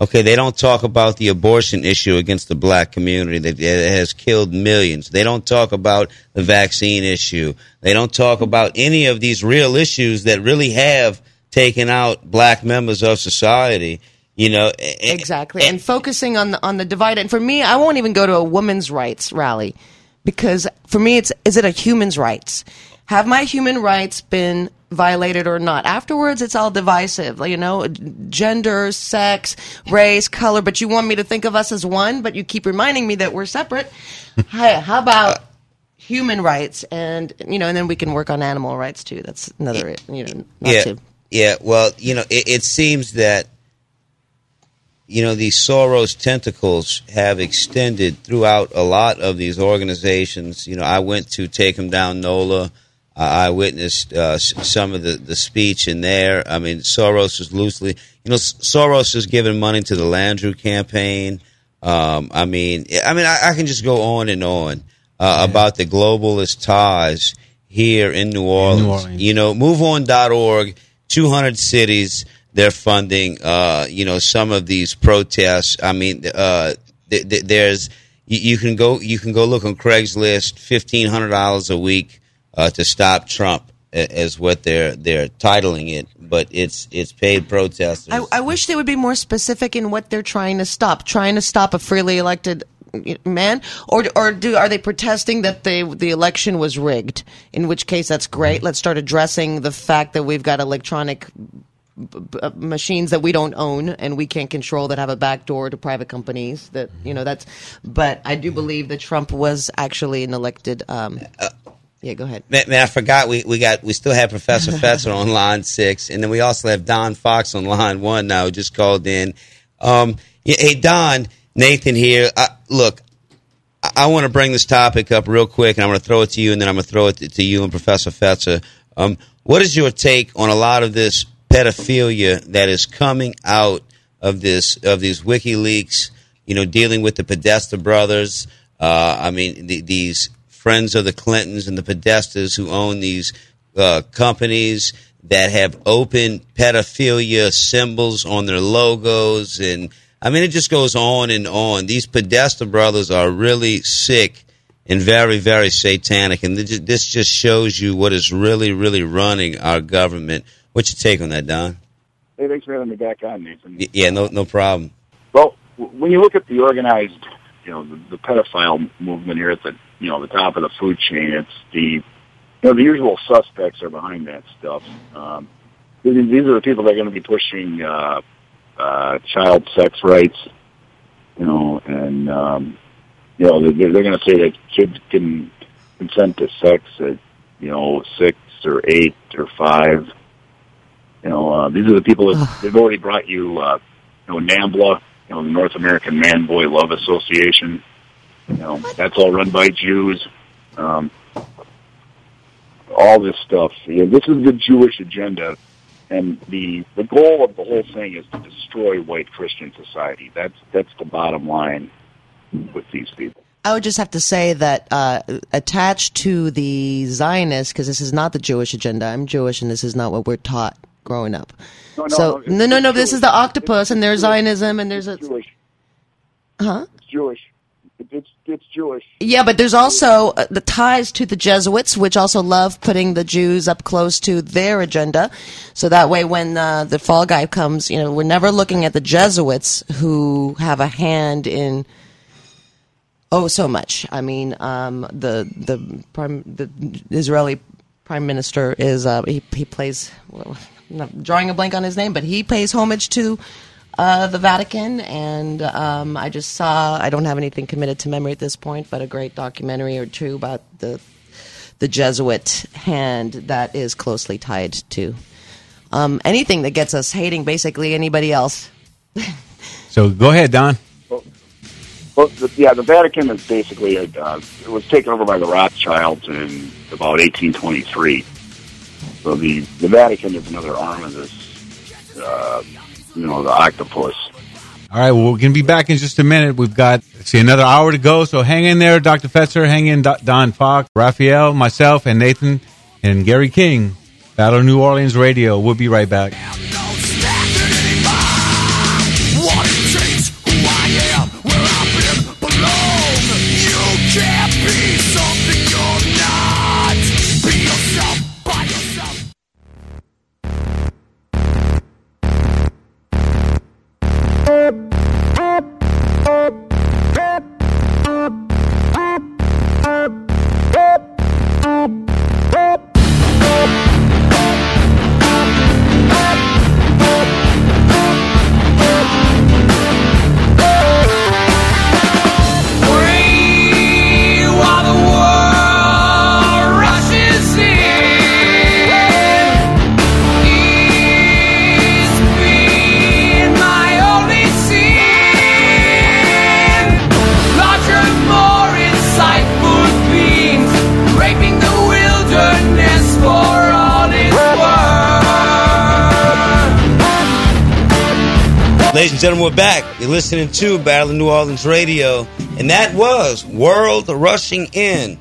Okay, they don't talk about the abortion issue against the black community that, that has killed millions. They don't talk about the vaccine issue. They don't talk about any of these real issues that really have taken out black members of society. You know, exactly. and focusing on the on the divide. And for me i won't even go to a women's rights rally because for me it's is it a human's rights? Have my human rights been violated or not? Afterwards it's all divisive you know gender sex race color but you want me to think of us as one but you keep reminding me that we're separate. (laughs) Hey, how about human rights and you know and then we can work on animal rights too. That's another you know not yeah, to yeah. Well, you know, it, it seems that you know these Soros tentacles have extended throughout a lot of these organizations. You know, I went to take them down NOLA. Uh, I witnessed uh, some of the, the speech in there. I mean, Soros is loosely, you know, Soros is giving money to the Landrieu campaign. Um, I mean, I mean, I, I can just go on and on uh, about the globalist ties here in New Orleans. Orleans. You know, MoveOn.org, 200 cities, they're funding, uh, you know, some of these protests. I mean, uh, th- th- there's, you, you can go, you can go look on Craigslist, $1,500 a week, uh, to stop Trump as what they're, they're titling it, but it's, it's paid protesters. I, I wish they would be more specific in what they're trying to stop. Trying to stop a freely elected man, or or do are they protesting that they the election was rigged? In which case, that's great. Let's start addressing the fact that we've got electronic uh, machines that we don't own and we can't control that have a back door to private companies. That you know that's. But I do believe that Trump was actually an elected. Um, yeah, go ahead. Man, man, I forgot we, we got we still have Professor (laughs) Fetzer on line six, and then we also have Don Fox on line one now. Who just called in. Um, yeah, hey Don, Nathan here. Uh, look, I, I want to bring this topic up real quick, and I'm going to throw it to you, and then I'm going to throw it to, to you and Professor Fetzer. Um, what is your take on a lot of this pedophilia that is coming out of this of these WikiLeaks? You know, dealing with the Podesta brothers. Uh, I mean, the, these friends of the Clintons and the Podestas who own these uh, companies that have open pedophilia symbols on their logos. And I mean, it just goes on and on. These Podesta brothers are really sick and very, very satanic. And this this just shows you what is really, really running our government. What's your take on that, Don? Hey, thanks for having me back on, Nathan. Y- Yeah, no, no problem. Well, w- when you look at the organized, you know, the, the pedophile movement here at the, you know, the top of the food chain, it's the, you know, the usual suspects are behind that stuff. Um, these, these are the people that are going to be pushing uh, uh, child sex rights, you know, and um, you know they're, they're going to say that kids can consent to sex at, you know, six or eight or five. You know, uh, these are the people that they've already brought you, uh, you know, NAMBLA, you know, the North American Man Boy Love Association. You know, that's all run by Jews. Um, all this stuff. You know, this is the Jewish agenda, and the the goal of the whole thing is to destroy white Christian society. That's that's the bottom line with these people. I would just have to say that uh, attached to the Zionist, because this is not the Jewish agenda. I'm Jewish, and this is not what we're taught growing up. No, no, so no, no, no, no. This is the octopus, and there's Zionism, and there's a Jewish. huh. It's Jewish. It's it's Jewish. Yeah, but there's also uh, the ties to the Jesuits, which also love putting the Jews up close to their agenda. So that way, when uh, the fall guy comes, you know, we're never looking at the Jesuits who have a hand in oh so much. I mean, um, the the prime the Israeli prime minister is uh, he he plays. Well, drawing a blank on his name, but he pays homage to uh, the Vatican, and um, I just saw. I don't have anything committed to memory at this point, but a great documentary or two about the the Jesuit hand that is closely tied to um, anything that gets us hating basically anybody else. (laughs) So go ahead, Don. Well, the, yeah, the Vatican is basically a, uh, it was taken over by the Rothschilds in about 1823. So the the Vatican is another arm of this, uh, you know, the octopus. All right, well, we're going to be back in just a minute. We've got, see, another hour to go. So hang in there, Dr. Fetzer, hang in, Do- Don Fox, Raphael, myself, and Nathan, and Gary King, Battle New Orleans Radio. We'll be right back. Ladies and gentlemen, we're back. You're listening to Battle of New Orleans Radio, and that was World Rushing In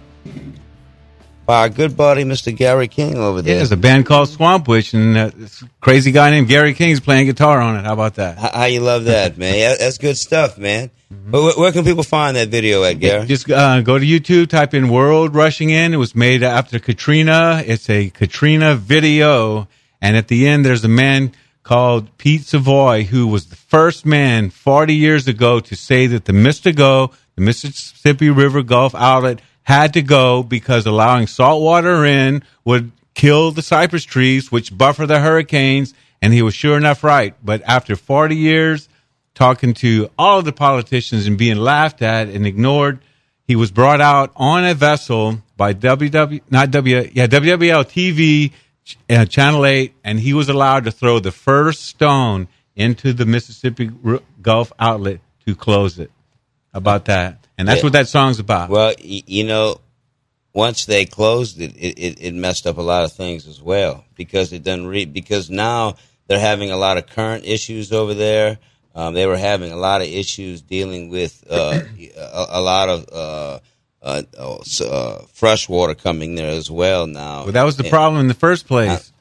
by our good buddy, Mr. Gary King over there. Yeah, There's a band called Swamp Witch, and uh, this crazy guy named Gary King's playing guitar on it. How about that? How, how you love that, man? That's good stuff, man. But where, where can people find that video at, Gary? Just uh, go to YouTube, type in "World Rushing In." It was made after Katrina. It's a Katrina video, and at the end, there's a man called Pete Savoy who was the first man 40 years ago to say that the MR-GO, the Mississippi River Gulf outlet, had to go because allowing salt water in would kill the cypress trees, which buffer the hurricanes. And he was sure enough right. But after 40 years, talking to all of the politicians and being laughed at and ignored. He was brought out on a vessel by WW, not W, yeah, WWL TV, uh, Channel 8, and he was allowed to throw the first stone into the Mississippi R- Gulf outlet to close it. About that. And that's Yeah. what that song's about. Well, y- you know, once they closed it, it, it, it messed up a lot of things as well because it doesn't read because now they're having a lot of current issues over there. Um, they were having a lot of issues dealing with uh, (clears throat) a, a lot of uh, uh, oh, uh, fresh water coming there as well now. Well, that was the And- problem in the first place.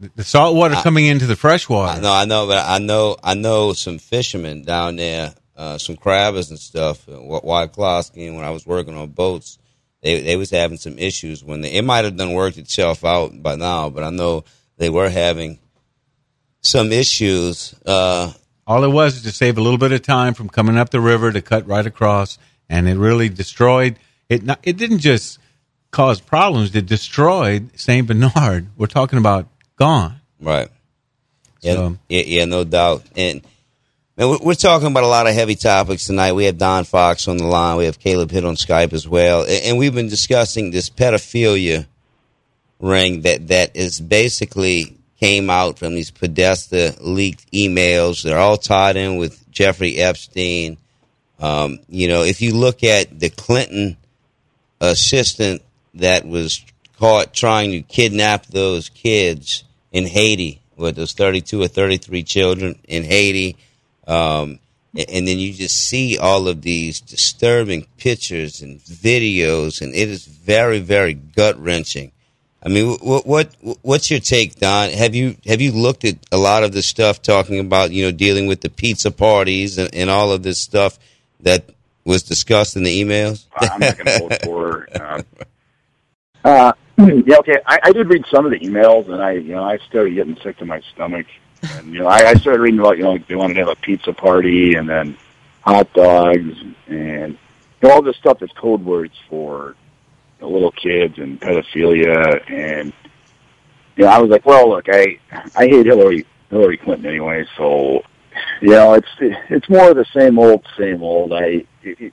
The- the salt water I- coming into the fresh water. No, I know, but I know, I know some fishermen down there, uh, some crabbers and stuff. uh, Yscloskey, when I was working on boats, they they was having some issues when they, it might have done worked itself out by now, but I know they were having some issues. Uh, All it was is to save a little bit of time from coming up the river to cut right across, and it really destroyed it. Not, it didn't just cause problems; it destroyed Saint Bernard. (laughs) We're talking about gone. Right. Yeah, So- yeah, yeah, no doubt. And man, we're, talking about a lot of heavy topics tonight. We have Don Fox on the line. We have Caleb Hitt on Skype as well, and, and we've been discussing this pedophilia ring that that is basically came out from these Podesta leaked emails. They're all tied in with Jeffrey Epstein. Um, you know, if you look at the Clinton assistant that was caught trying to kidnap those kids in Haiti, with those 32 or 33 children in Haiti. Um, And then you just see all of these disturbing pictures and videos, and it is very, very gut wrenching. I mean, what, what what's your take, Don? Have you have you looked at a lot of this stuff talking about you know dealing with the pizza parties and, and all of this stuff that was discussed in the emails? (laughs) I'm not going to vote for. Uh, (laughs) uh, yeah, okay. I, I did read some of the emails, and I, you know, I started getting sick to my stomach. And you know, I, I started reading about, you know, they wanted to have a pizza party, and then hot dogs, and you know, all this stuff is code words for you know, little kids and pedophilia. And you know, I was like, well, look, I, I hate Hillary, Hillary Clinton anyway, so you know, it's it's more of the same old, same old. I. It, it,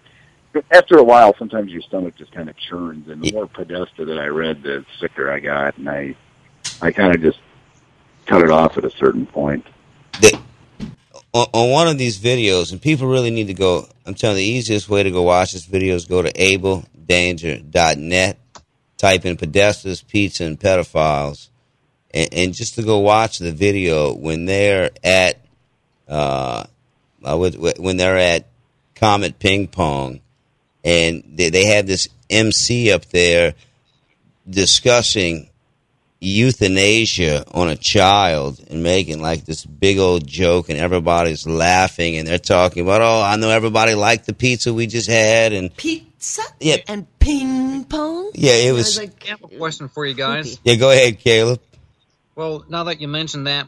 after a while, sometimes your stomach just kind of churns, and the more Podesta that I read, the sicker I got, and I, I kind of just cut it off at a certain point. on, on one of these videos, and people really need to go. I'm telling you, the easiest way to go watch this video is go to abeldanger.net, type in Podestas, Pizza, and Pedophiles, and, and just to go watch the video when they're at, uh, with, with- when they're at Comet Ping Pong, and they, they have this MC up there discussing euthanasia on a child and making like this big old joke and everybody's laughing and they're talking about oh I know everybody liked the pizza we just had and pizza yeah and ping pong. Yeah, it was- I like, I have a question for you guys. yeah go ahead Caleb Well, now that you mentioned that,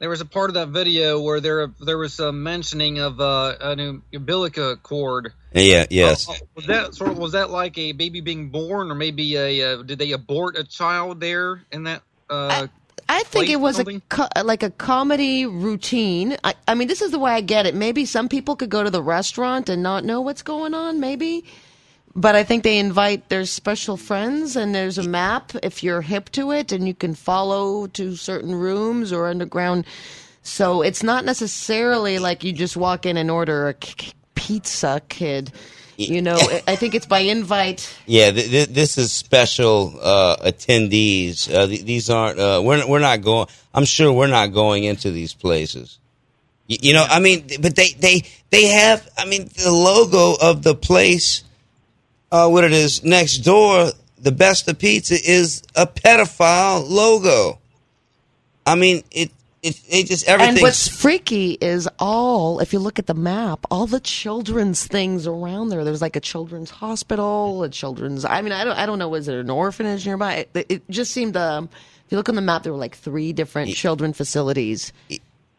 there was a part of that video where there there was a mentioning of uh, an umbilical cord. yeah yes Uh, was that sort of was that like a baby being born, or maybe a uh, did they abort a child there in that? Uh, I think plate it was a co- like a comedy routine. I, I mean, this is the way I get it. Maybe some people could go to the restaurant and not know what's going on. Maybe, but I think they invite their special friends, and there's a map if you're hip to it, and you can follow to certain rooms or underground. So it's not necessarily like you just walk in and order a k- pizza, kid. You know, I- think it's by invite. yeah th- th- this is special uh, attendees uh, th- these aren't uh, we're we're not going I'm sure we're not going into these places Y- you know I mean but they they they have I mean the logo of the place uh, what it is next door, the Besta Pizza is a pedophile logo. I mean, it it it just everything. And what's freaky is all, if you look at the map, all the children's things around there. There's like a children's hospital, a children's. I mean, I don't, I don't know. Was it an orphanage nearby? It, it just seemed. Um, if you look on the map, there were like three different children facilities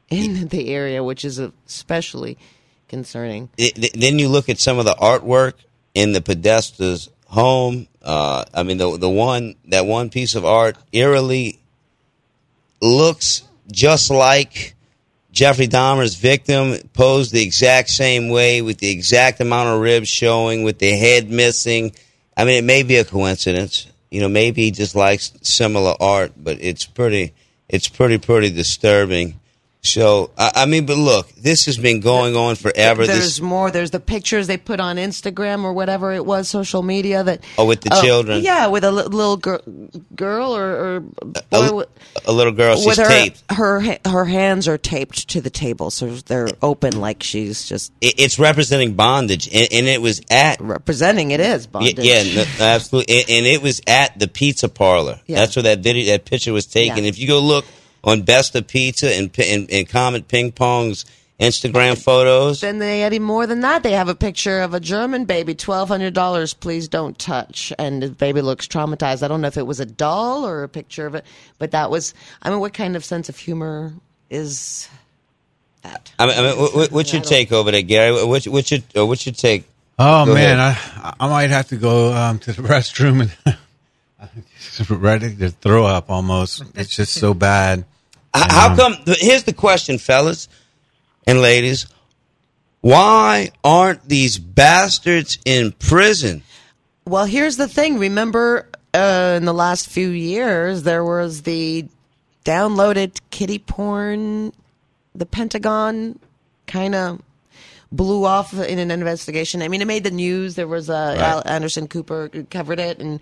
in the area, which is especially concerning. it- then you look at some of the artwork in the Podesta's home. Uh, I mean, the the one that one piece of art eerily looks just like Jeffrey Dahmer's victim, posed the exact same way with the exact amount of ribs showing, with the head missing. I mean, it may be a coincidence. You know, maybe he just likes similar art, but it's pretty, it's pretty, pretty disturbing. So, I, I mean, but look, this has been going on forever. There's This, more. There's the pictures they put on Instagram or whatever it was, social media. That Oh, with the oh, children. Yeah, with a li- little girl, girl or, or boy. a, a little girl, she's her, taped. her her hands are taped to the table, so they're open like she's just It, it's representing bondage, and, and it was at representing. It is bondage. Yeah, yeah no, absolutely, and, and it was at the pizza parlor. Yeah. That's where that video, that picture was taken. Yeah. If you go look on Besta Pizza and Pi- and, and Comet Ping Pong's Instagram photos, Then they had even more than that. They have a picture of a German baby, twelve hundred dollars. Please don't touch. And the baby looks traumatized. I don't know if it was a doll or a picture of it, but that was. I mean, what kind of sense of humor is that? I mean, I mean what, what- what's your (laughs) take over there, Gary? What's, what's your uh, what's your take? Oh Go man, ahead. I I might have to go um, to the (laughs) restroom and just (laughs) ready to throw up. Almost, it's just so bad. H- How come? Here's the question, fellas and ladies: Why aren't these bastards in prison? Well, here's the thing. Remember, uh, in the last few years, there was the downloaded kiddie porn. The Pentagon kind of blew off in an investigation. I mean, it made the news. There was uh, Al Anderson Cooper covered it, and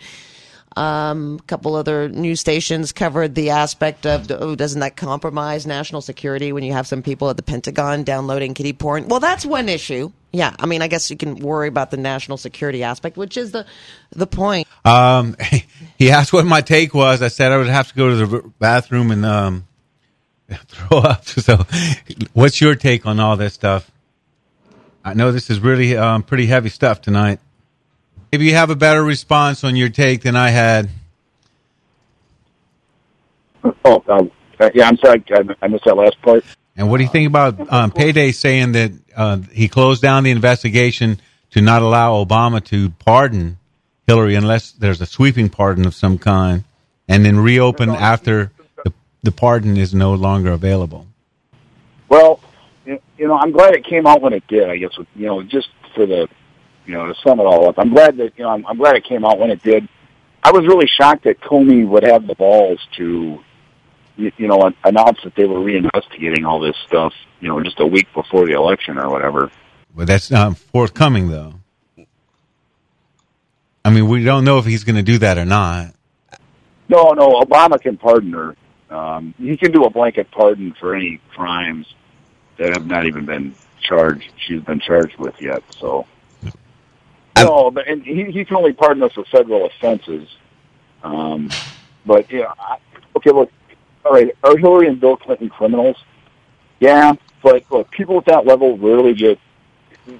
Um, a couple other news stations covered the aspect of oh, doesn't that compromise national security when you have some people at the Pentagon downloading kiddie porn? Well, that's one issue. Yeah, I mean, I guess you can worry about the national security aspect, which is the the point. Um, (laughs) he asked what my take was. I said I would have to go to the bathroom and um, (laughs) throw up. (laughs) So, what's your take on all this stuff? I know this is really um, pretty heavy stuff tonight. Maybe you have a better response on your take than I had. Oh, um, uh, yeah. I'm sorry, I, missed that last part. And what do you think about um, Payday saying that uh, he closed down the investigation to not allow Obama to pardon Hillary unless there's a sweeping pardon of some kind, and then reopen after the, the pardon is no longer available? Well, you know, I'm glad it came out when it did. I guess you know, just for the, you know, to sum it all up, I'm glad that you know, I'm, I'm glad it came out when it did. I was really shocked that Comey would have the balls to, you, you know, announce that they were reinvestigating all this stuff, you know, just a week before the election or whatever. But that's not forthcoming, though. I mean, we don't know if he's going to do that or not. No, no, Obama can pardon her. Um, he can do a blanket pardon for any crimes that have not even been charged. She's been charged with yet. So, no, but and he he can only pardon us for federal offenses. Um, but yeah, I, okay. Look, all right. Are Hillary and Bill Clinton criminals? Yeah, but look, people at that level rarely get.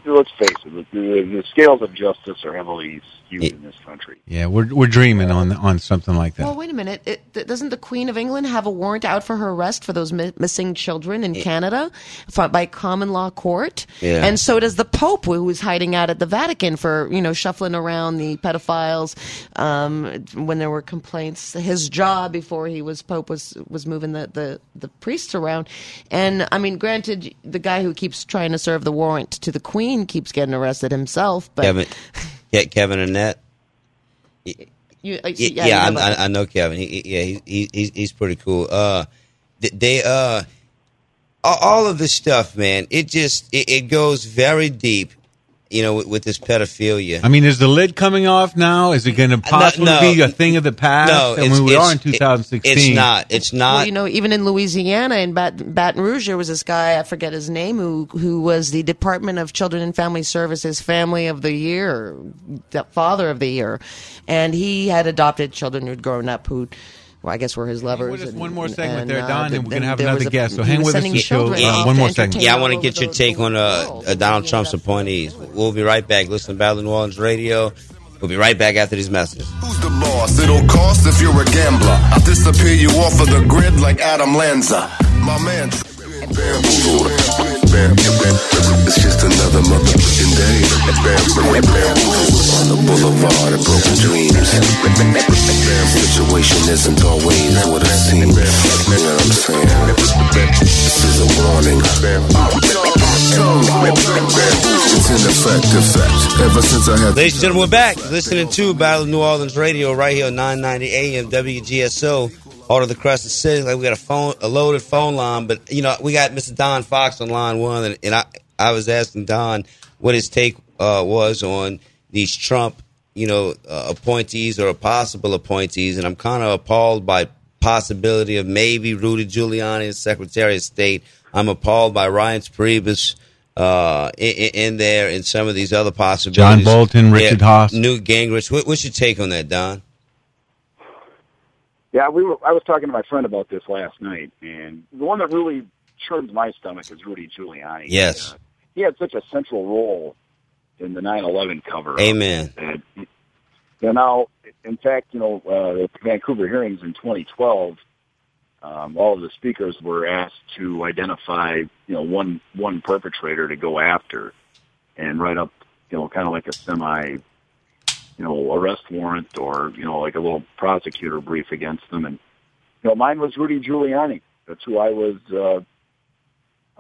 Let's face it, the, the, the scales of justice are heavily skewed in this country. Yeah, we're we're dreaming on on something like that. Well, wait a minute. It, th- doesn't the Queen of England have a warrant out for her arrest for those mi- missing children in Canada by common law court? Yeah. And so does the Pope, who was hiding out at the Vatican for you know shuffling around the pedophiles um, when there were complaints. His job before he was Pope was was moving the, the the priests around. And I mean, granted, the guy who keeps trying to serve the warrant to the Queen keeps getting arrested himself, but Kevin, (laughs) yeah, Kevin Annett. you, uh, Yeah, yeah, you know I, I, I know Kevin. He, yeah, he, he, he's he's pretty cool. Uh, th- they uh, all- all of this stuff, man. It just it, it goes very deep. You know, with, with this pedophilia. I mean, is the lid coming off now? Is it going to possibly no. be a thing of the past? No, I mean, we it's- are in 2016. It's not. It's not. Well, you know, even in Louisiana, in Bat- Baton Rouge, there was this guy I forget his name who who was the Department of Children and Family Services Family of the Year, the Father of the Year, and he had adopted children who'd grown up who. Well, I guess we're his lovers. with us and- one more and- segment and, there, uh, Don, the- and we're gonna have there another was a- guest, so hang was with us sending until, children uh, off one more segment. Yeah, I want to get your take on uh, uh, Donald Trump's appointees. We'll be right back. Listen to Battle of New Orleans Radio. We'll be right back after these messages. Who's the boss? It'll cost if you're a gambler. I'll disappear you off of the grid like Adam Lanza. My man. Bamboozled. Bam, bam, It's just another motherfucking day. Bam, bam, bamboozled on the boulevard of broken dreams. Situation isn't always what it seems. You know what I'm saying? This is a warning. It's in effect, effect. Ever since I had Ladies and gentlemen, we're back listening to Battle of New Orleans Radio right here on 990 AM WGSO. All of the crescent city. Like we got a phone, a loaded phone line, but you know we got Mr. Don Fox on line one, and, and I, I was asking Don what his take uh, was on these Trump, you know, uh, appointees or possible appointees, and I'm kind of appalled by possibility of maybe Rudy Giuliani as Secretary of State. I'm appalled by Reince Priebus uh, in, in in there and some of these other possibilities. John Bolton, Richard Haass. Newt Gingrich. What, what's your take on that, Don? Yeah, we were. I was talking to my friend about this last night, and the one that really churns my stomach is Rudy Giuliani. Yes. Uh, he had such a central role in the 9/11 cover. Amen. And, you know, now, in fact, you know, uh, the Vancouver hearings in 2012, um, all of the speakers were asked to identify, you know, one one perpetrator to go after, and write up, you know, kind of like a semi you know, arrest warrant or, you know, like a little prosecutor brief against them. And, you know, mine was Rudy Giuliani. That's who I was, uh,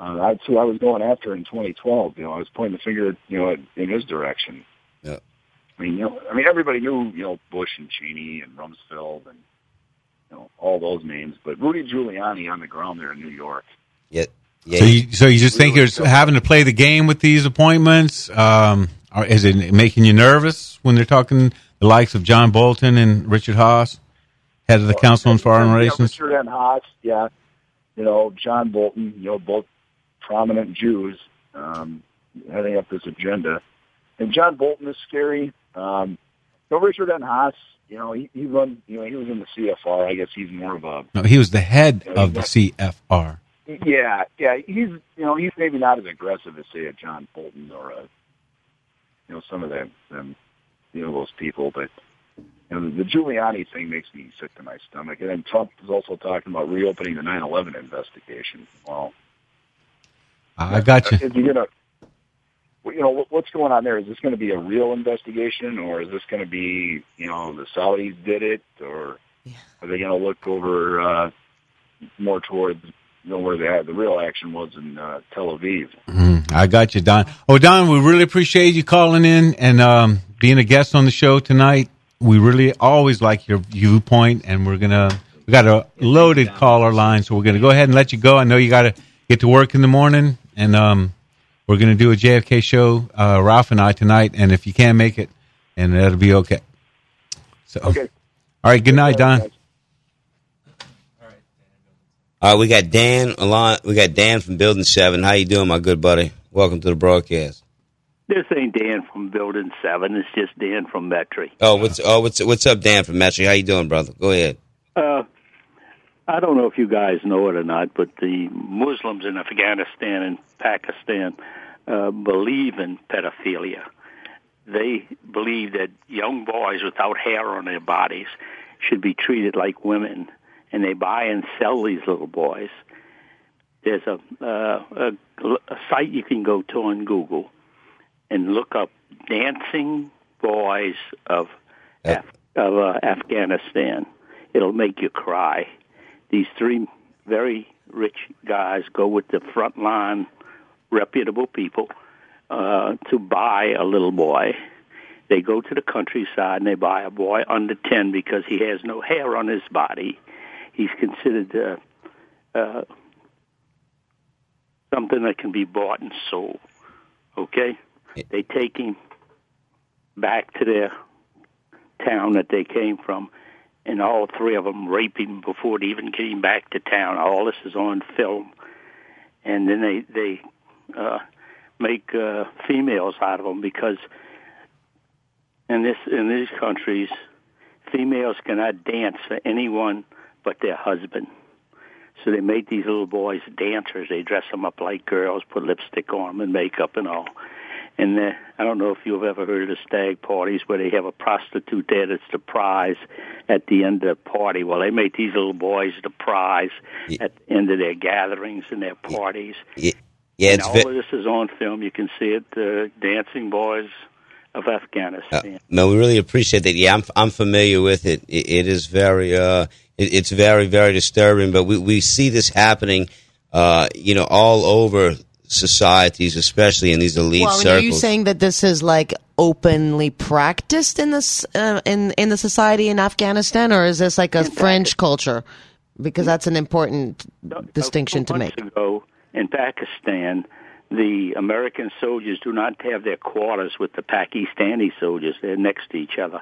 uh, that's who I was going after in 2012. You know, I was pointing the finger, you know, in his direction. Yeah. I mean, you know, I mean, everybody knew, you know, Bush and Cheney and Rumsfeld and, you know, all those names, but Rudy Giuliani on the ground there in New York. Yeah. yeah. So you, so you just think you're having to play the game with these appointments? Um, or is it making you nervous when they're talking the likes of John Bolton and Richard Haass, head of the Council on Foreign Yeah, Relations. Richard N. Haass, yeah. You know, John Bolton, you know, both prominent Jews um, heading up this agenda. And John Bolton is scary. Um, you know, Richard N. Haass, you know, he, he run, you know, he was in the CFR. I guess he's more of a No, he was the head of the CFR. yeah, yeah. He's you know he's maybe not as aggressive as say a John Bolton or a you know some of them them you know those people, but you know the the Giuliani thing makes me sick to my stomach. And then Trump is also talking about reopening the 9/11 investigation. Well, I got you. is he gonna? You know what's going on there? Is this going to be a real investigation, or is this going to be you know the Saudis did it, or are they going to look over uh, more towards you know where they had the real action was in uh, Tel Aviv? Mhm. I got you, Don. Oh, Don, we really appreciate you calling in and um, being a guest on the show tonight. We really always like your viewpoint, and we're gonna we got a loaded caller line, so we're gonna go ahead and let you go. I know you got to get to work in the morning, and um, we're gonna do a JFK show, uh, Ralph and I tonight. And if you can't make it, and that'll be okay. So, Okay. all right. Good night, Don. All right, we got Dan along. We got Dan from Building Seven. How you doing, my good buddy? Welcome to the broadcast. This ain't Dan from Building Seven. It's just Dan from Metry. Oh, what's oh what's what's up, Dan from Metro? How you doing, brother? Go ahead. Uh, I don't know if you guys know it or not, but the Muslims in Afghanistan and Pakistan uh, believe in pedophilia. They believe that young boys without hair on their bodies should be treated like women, and they buy and sell these little boys. There's a, uh, a, a site you can go to on Google and look up dancing boys of Af- of uh, Afghanistan. It'll make you cry. These three very rich guys go with the frontline, reputable people uh, to buy a little boy. They go to the countryside and they buy a boy under ten because he has no hair on his body. He's considered uh, uh, something that can be bought and sold. Okay, they take him back to their town that they came from, and all three of them rape him before they even getting back to town. All this is on film, and then they they uh, make uh, females out of them because in this in these countries, females cannot dance for anyone but their husband. So they make these little boys dancers. They dress them up like girls, put lipstick on them and makeup and all. And uh, I don't know if you've ever heard of the stag parties where they have a prostitute there that's the prize at the end of the party. Well, they make these little boys the prize at the end of their gatherings and their parties. Yeah, yeah and it's all ve- of this is on film. You can see it. Uh, Dancing Boys of Afghanistan. Uh, no, we really appreciate that. Yeah, I'm I'm familiar with it. It, it is very uh, it, it's very very disturbing. But we we see this happening, uh, you know, all over societies, especially in these elite well, I mean, circles. are you saying that this is like openly practiced in this uh, in in the society in Afghanistan, or is this like a French culture? Because that's an important distinction to make. ago in Pakistan, the American soldiers do not have their quarters with the Pakistani soldiers. They're next to each other.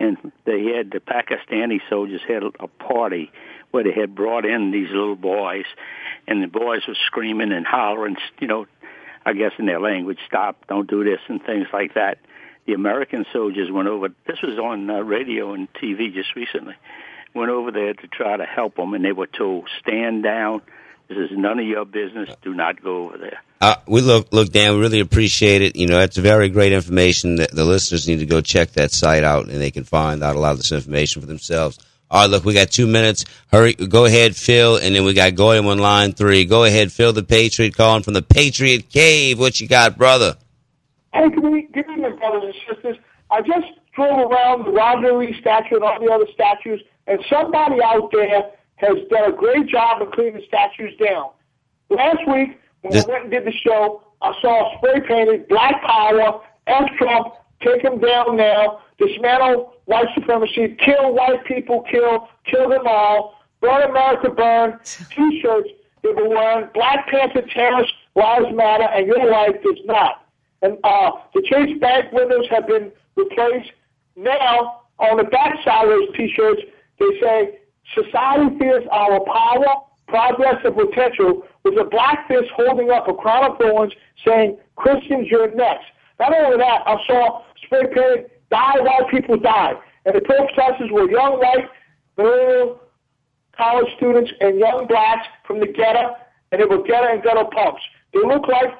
And they had the Pakistani soldiers had a party where they had brought in these little boys, and the boys were screaming and hollering, you know, I guess in their language, stop, don't do this, and things like that. The American soldiers went over. This was on uh, radio and TV just recently. Went over there to try to help them, and they were told, "Stand down. This is none of your business. Do not go over there." Uh, we look, look, Dan. We really appreciate it. You know, that's very great information. That the listeners need to go check that site out, and they can find out a lot of this information for themselves. All right, look, we got two minutes. Hurry, go ahead, Phil, and then we got Goyim on line three. Go ahead, Phil, the Patriot, calling from the Patriot Cave. What you got, brother? Hey, good evening, good evening, brothers and sisters. I just drove around the Roger Lee statue and all the other statues, and somebody out there has done a great job of cleaning statues down. Last week, when I went and did the show, I saw spray painted Black Power, F Trump, take them down now, dismantle white supremacy, kill white people, kill, kill them all, burn America, burn, (laughs) T-shirts they were wearing, Black Panther terrorist lives matter, and your life does not. And uh, the Chase Bank windows have been replaced now on the back side of those T-shirts they say society fears our power, progress, and potential. With a black fist holding up a crown of thorns, saying Christians, you're next. Not only that, I saw spray painted "Die White People Die," and the protesters were young white, millennial college students and young blacks from the ghetto, and they were ghetto and ghetto punks. They look like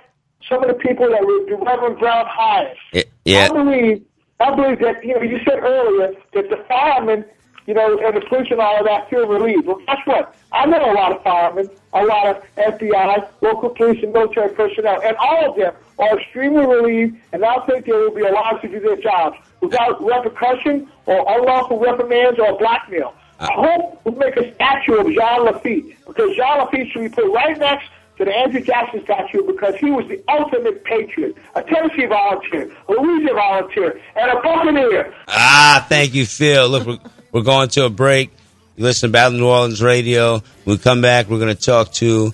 some of the people that were the Reverend Brown hired. Yeah. I believe, I believe that you know you said earlier that the firemen, you know, and the police and all of that feel relieved. Well, guess what? I know a lot of firemen, a lot of FBI, local police, and military personnel, and all of them are extremely relieved, and I think they will be allowed to do their jobs without repercussion or unlawful reprimands or blackmail. I hope we make a statue of Jean Lafitte because Jean Lafitte should be put right next to the Andrew Jackson statue because he was the ultimate patriot, a Tennessee volunteer, a Louisiana volunteer, and a Buccaneer. Ah, thank you, Phil. Look, we're, we're going to a break. You listen to Battle New Orleans Radio. When we come back, we're going to talk to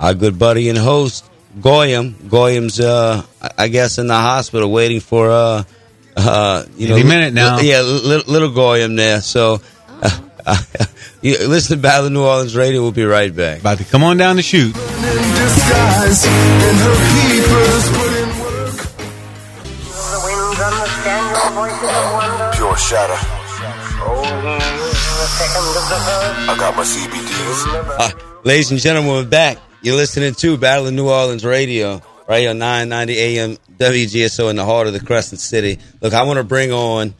our good buddy and host, Goyam. Goyam's, uh, I- I guess, in the hospital waiting for, uh, uh, you know, Any minute now. Yeah, little, little Goyam there. So, uh, (laughs) you listen to Battle of New Orleans Radio. We'll be right back. About to come on down the shoot. disguise and her keepers put in work. Pure shatter. I got my CBDs. Uh, ladies and gentlemen, we're back. You're listening to Battle of New Orleans Radio, right here 990 AM WGSO in the heart of the Crescent City. Look, I want to bring on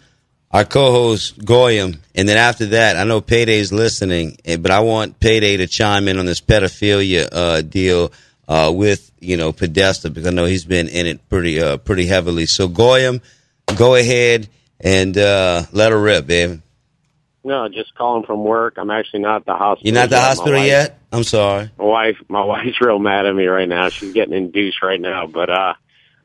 our co-host Goyam, and then after that, I know Payday's listening, eh, but I want Payday to chime in on this pedophilia uh, deal uh, with you know Podesta because I know he's been in it pretty uh, pretty heavily. So Goyam, go ahead and uh, let her rip, baby. No, just calling from work. I'm actually not at the hospital. You're not at the hospital wife- yet? I'm sorry. My wife, my wife's (laughs) real mad at me right now. She's getting induced right now. But uh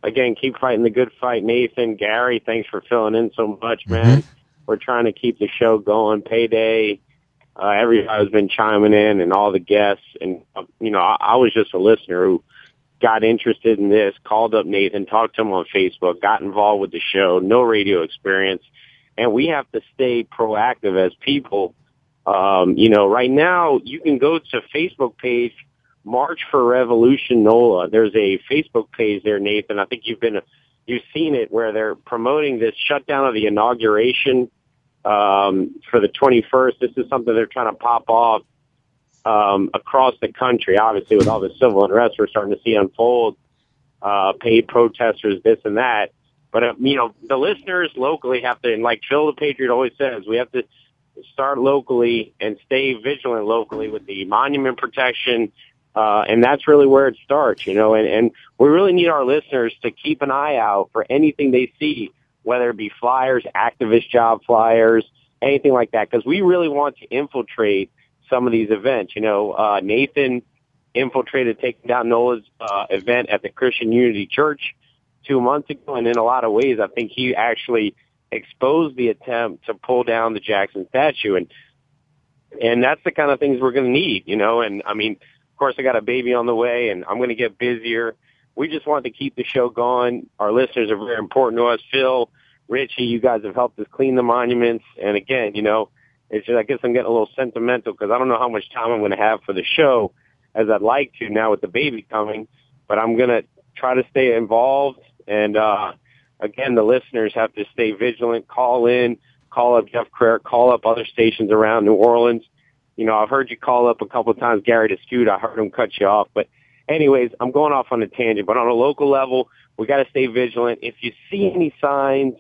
again, keep fighting the good fight, Nathan, Gary. Thanks for filling in so much, man. We're trying to keep the show going. Payday. Uh, everybody's been chiming in, and all the guests, and uh, you know, I, I was just a listener who got interested in this, called up Nathan, talked to him on Facebook, got involved with the show. No radio experience, and we have to stay proactive as people. Um, you know, right now you can go to Facebook page March for Revolution NOLA. There's a Facebook page there, Nathan. I think you've been you've seen it where they're promoting this shutdown of the inauguration um, for the 21st. This is something they're trying to pop off um, across the country. Obviously, with all the civil unrest we're starting to see unfold, uh, paid protesters, this and that. But uh, you know, the listeners locally have to, and like Phil the Patriot always says, we have to start locally and stay vigilant locally with the monument protection. Uh, and that's really where it starts, you know, and, and we really need our listeners to keep an eye out for anything they see, whether it be flyers, activist job flyers, anything like that, because we really want to infiltrate some of these events. You know, uh, Nathan infiltrated taking down Nola's uh, event at the Christian Unity Church two months ago, and in a lot of ways, I think he actually exposed the attempt to pull down the Jackson statue, and and that's the kind of things we're going to need, you know. And I mean, of course, I got a baby on the way, and I'm going to get busier. We just want to keep the show going. Our listeners are very important to us. Phil, Richie, you guys have helped us clean the monuments, and again, you know, it's just I guess I'm getting a little sentimental because I don't know how much time I'm going to have for the show as I'd like to now with the baby coming, but I'm going to try to stay involved and. uh again, the listeners have to stay vigilant, call in, call up Jeff Crouere, call up other stations around New Orleans. You know, I've heard you call up a couple of times, Gary Dispute. I heard him cut you off. But anyways, I'm going off on a tangent. But on a local level, we got to stay vigilant. If you see any signs,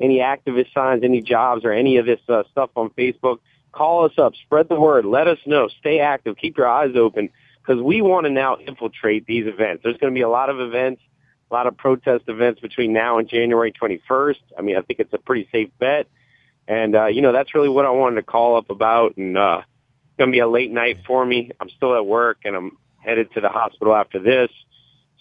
any activist signs, any jobs or any of this uh, stuff on Facebook, call us up, spread the word, let us know, stay active, keep your eyes open because we want to now infiltrate these events. There's going to be a lot of events a lot of protest events between now and January 21st. I mean, I think it's a pretty safe bet. And, uh, you know, that's really what I wanted to call up about. And, uh, it's going to be a late night for me. I'm still at work and I'm headed to the hospital after this.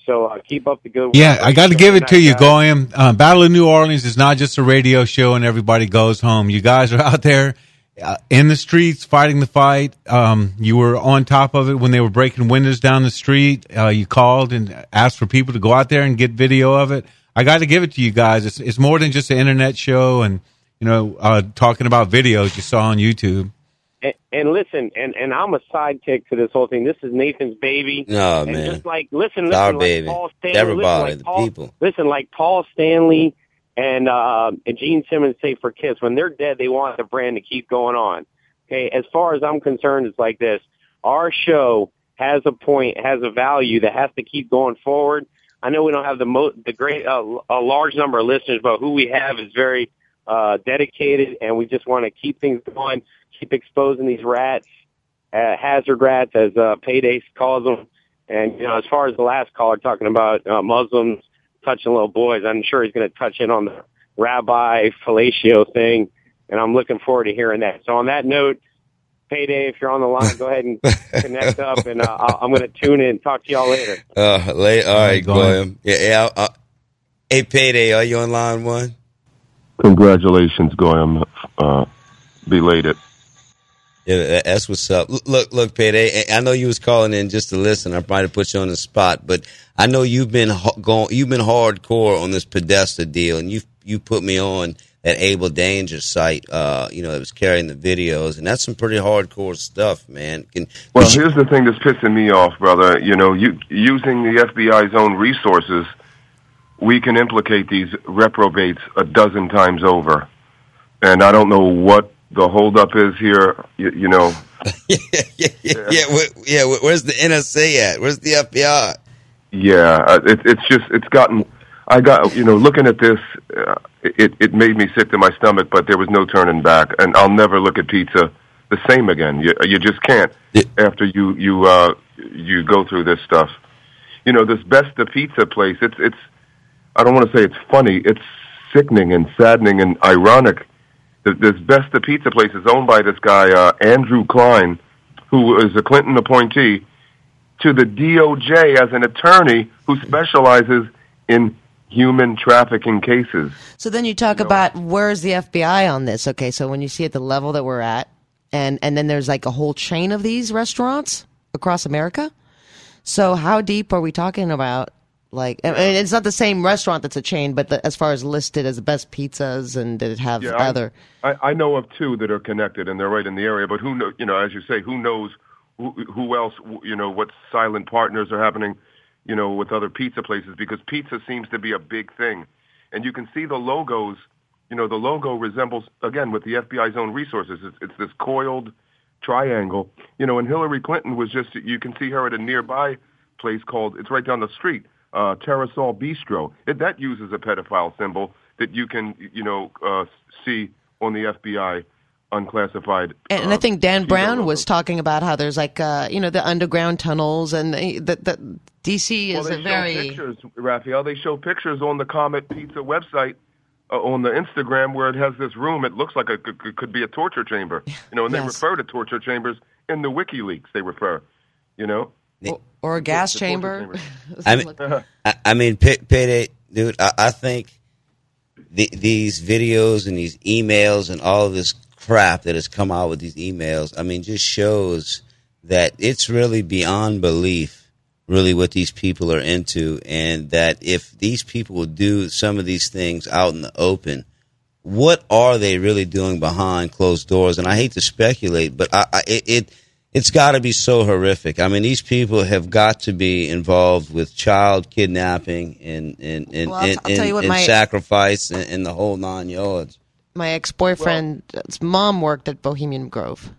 So, uh, keep up the good work. Yeah, I got to give it to you, guys. Goyam. Uh, Battle of New Orleans is not just a radio show and everybody goes home. You guys are (laughs) out there uh, in the streets fighting the fight. Um, you were on top of it when they were breaking windows down the street. Uh, you called and asked for people to go out there and get video of it. I got to give it to you guys. It's, it's more than just an internet show, and you know, uh, talking about videos you saw on YouTube. And, and listen, and and I'm a sidekick to this whole thing. This is Nathan's baby. No, and man. Just like listen, It's listen, our like baby. Paul Stanley, Everybody, listen, like the Paul, people. Listen, like Paul Stanley and uh, and Gene Simmons say for Kiss, when they're dead, they want the brand to keep going on. Okay, as far as I'm concerned, it's like this: our show has a point, has a value that has to keep going forward. I know we don't have the mo- the great uh, a large number of listeners, but who we have is very uh, dedicated, and we just want to keep things going, keep exposing these rats, uh, hazard rats, as uh, Payday calls them. And you know, as far as the last caller talking about uh, Muslims touching little boys, I'm sure he's going to touch in on the rabbi fellatio thing, and I'm looking forward to hearing that. So on that note, Payday, if you're on the line, go ahead and (laughs) connect up, and uh, I'll- I'm going to tune in. Talk to y'all later. Uh, late, all right, go Goyam. Yeah, yeah. Uh, hey, payday, are you on line one? Congratulations, Goyam. Uh, belated. Yeah, that's what's up. Look, look, payday. I I know you was calling in just to listen. I probably put you on the spot, but I know you've been going, you've been hardcore on this Podesta deal, and you you put me on that Able Danger site. Uh, you know, that was carrying the videos, and that's some pretty hardcore stuff, man. Can, Well, here's the thing that's pissing me off, brother. You know, you, using the FBI's own resources, we can implicate these reprobates a dozen times over. And I don't know what the holdup is here. You, you know, (laughs) yeah, yeah, where, yeah. where- Where's the NSA at? Where's the FBI? yeah, uh, it, it's just it's gotten. I got you know looking at this, uh, it it made me sick to my stomach, but there was no turning back, and I'll never look at pizza the same again. You you just can't after you you uh you go through this stuff. You know this Besta Pizza place. It's it's I don't want to say it's funny. It's sickening and saddening and ironic. This Besta Pizza place is owned by this guy uh, Andrew Kline, who is a Clinton appointee to the DOJ as an attorney who specializes in human trafficking cases. So then you talk about where's the FBI on this? Okay, so when you see at the level that we're at, and and then there's like a whole chain of these restaurants across America. So how deep are we talking about? Like, I mean, it's not the same restaurant that's a chain, but the, as far as listed as the best pizzas, and did it have Yeah, other? I, I know of two that are connected and they're right in the area, but who know, you know, as you say, who knows who, who else, you know, what silent partners are happening, you know, with other pizza places because pizza seems to be a big thing. And you can see the logos, you know, the logo resembles, again, with the FBI's own resources, it's, it's this coiled triangle, you know, and Hillary Clinton was just, you can see her at a nearby place called, it's right down the street, uh, Terasol Bistro. It, that uses a pedophile symbol that you can, you know, uh, see on the FBI unclassified. And, and I think Dan Brown was talking about how there's like, uh, you know, the underground tunnels, and the, the, the DC Well, is they a show very pictures, Raphael. They show pictures on the Comet Pizza website, uh, on the Instagram, where it has this room. It looks like it could, could- could be a torture chamber. You know, and they (laughs) Yes. refer to torture chambers in the WikiLeaks. They refer, you know, or a gas The torture chamber. (laughs) I mean, I, I mean, pay, payday, dude. I, I think the, these videos and these emails and all of this crap that has come out with these emails. I mean, just shows that it's really beyond belief, really what these people are into, and that if these people will do some of these things out in the open, what are they really doing behind closed doors? And I hate to speculate, but I, I it. it it's got to be so horrific. I mean, these people have got to be involved with child kidnapping and and and, Well, I'll- and, I'll tell you what and my- sacrifice and, and the whole nine yards. My ex boyfriend's mom worked at Bohemian Grove,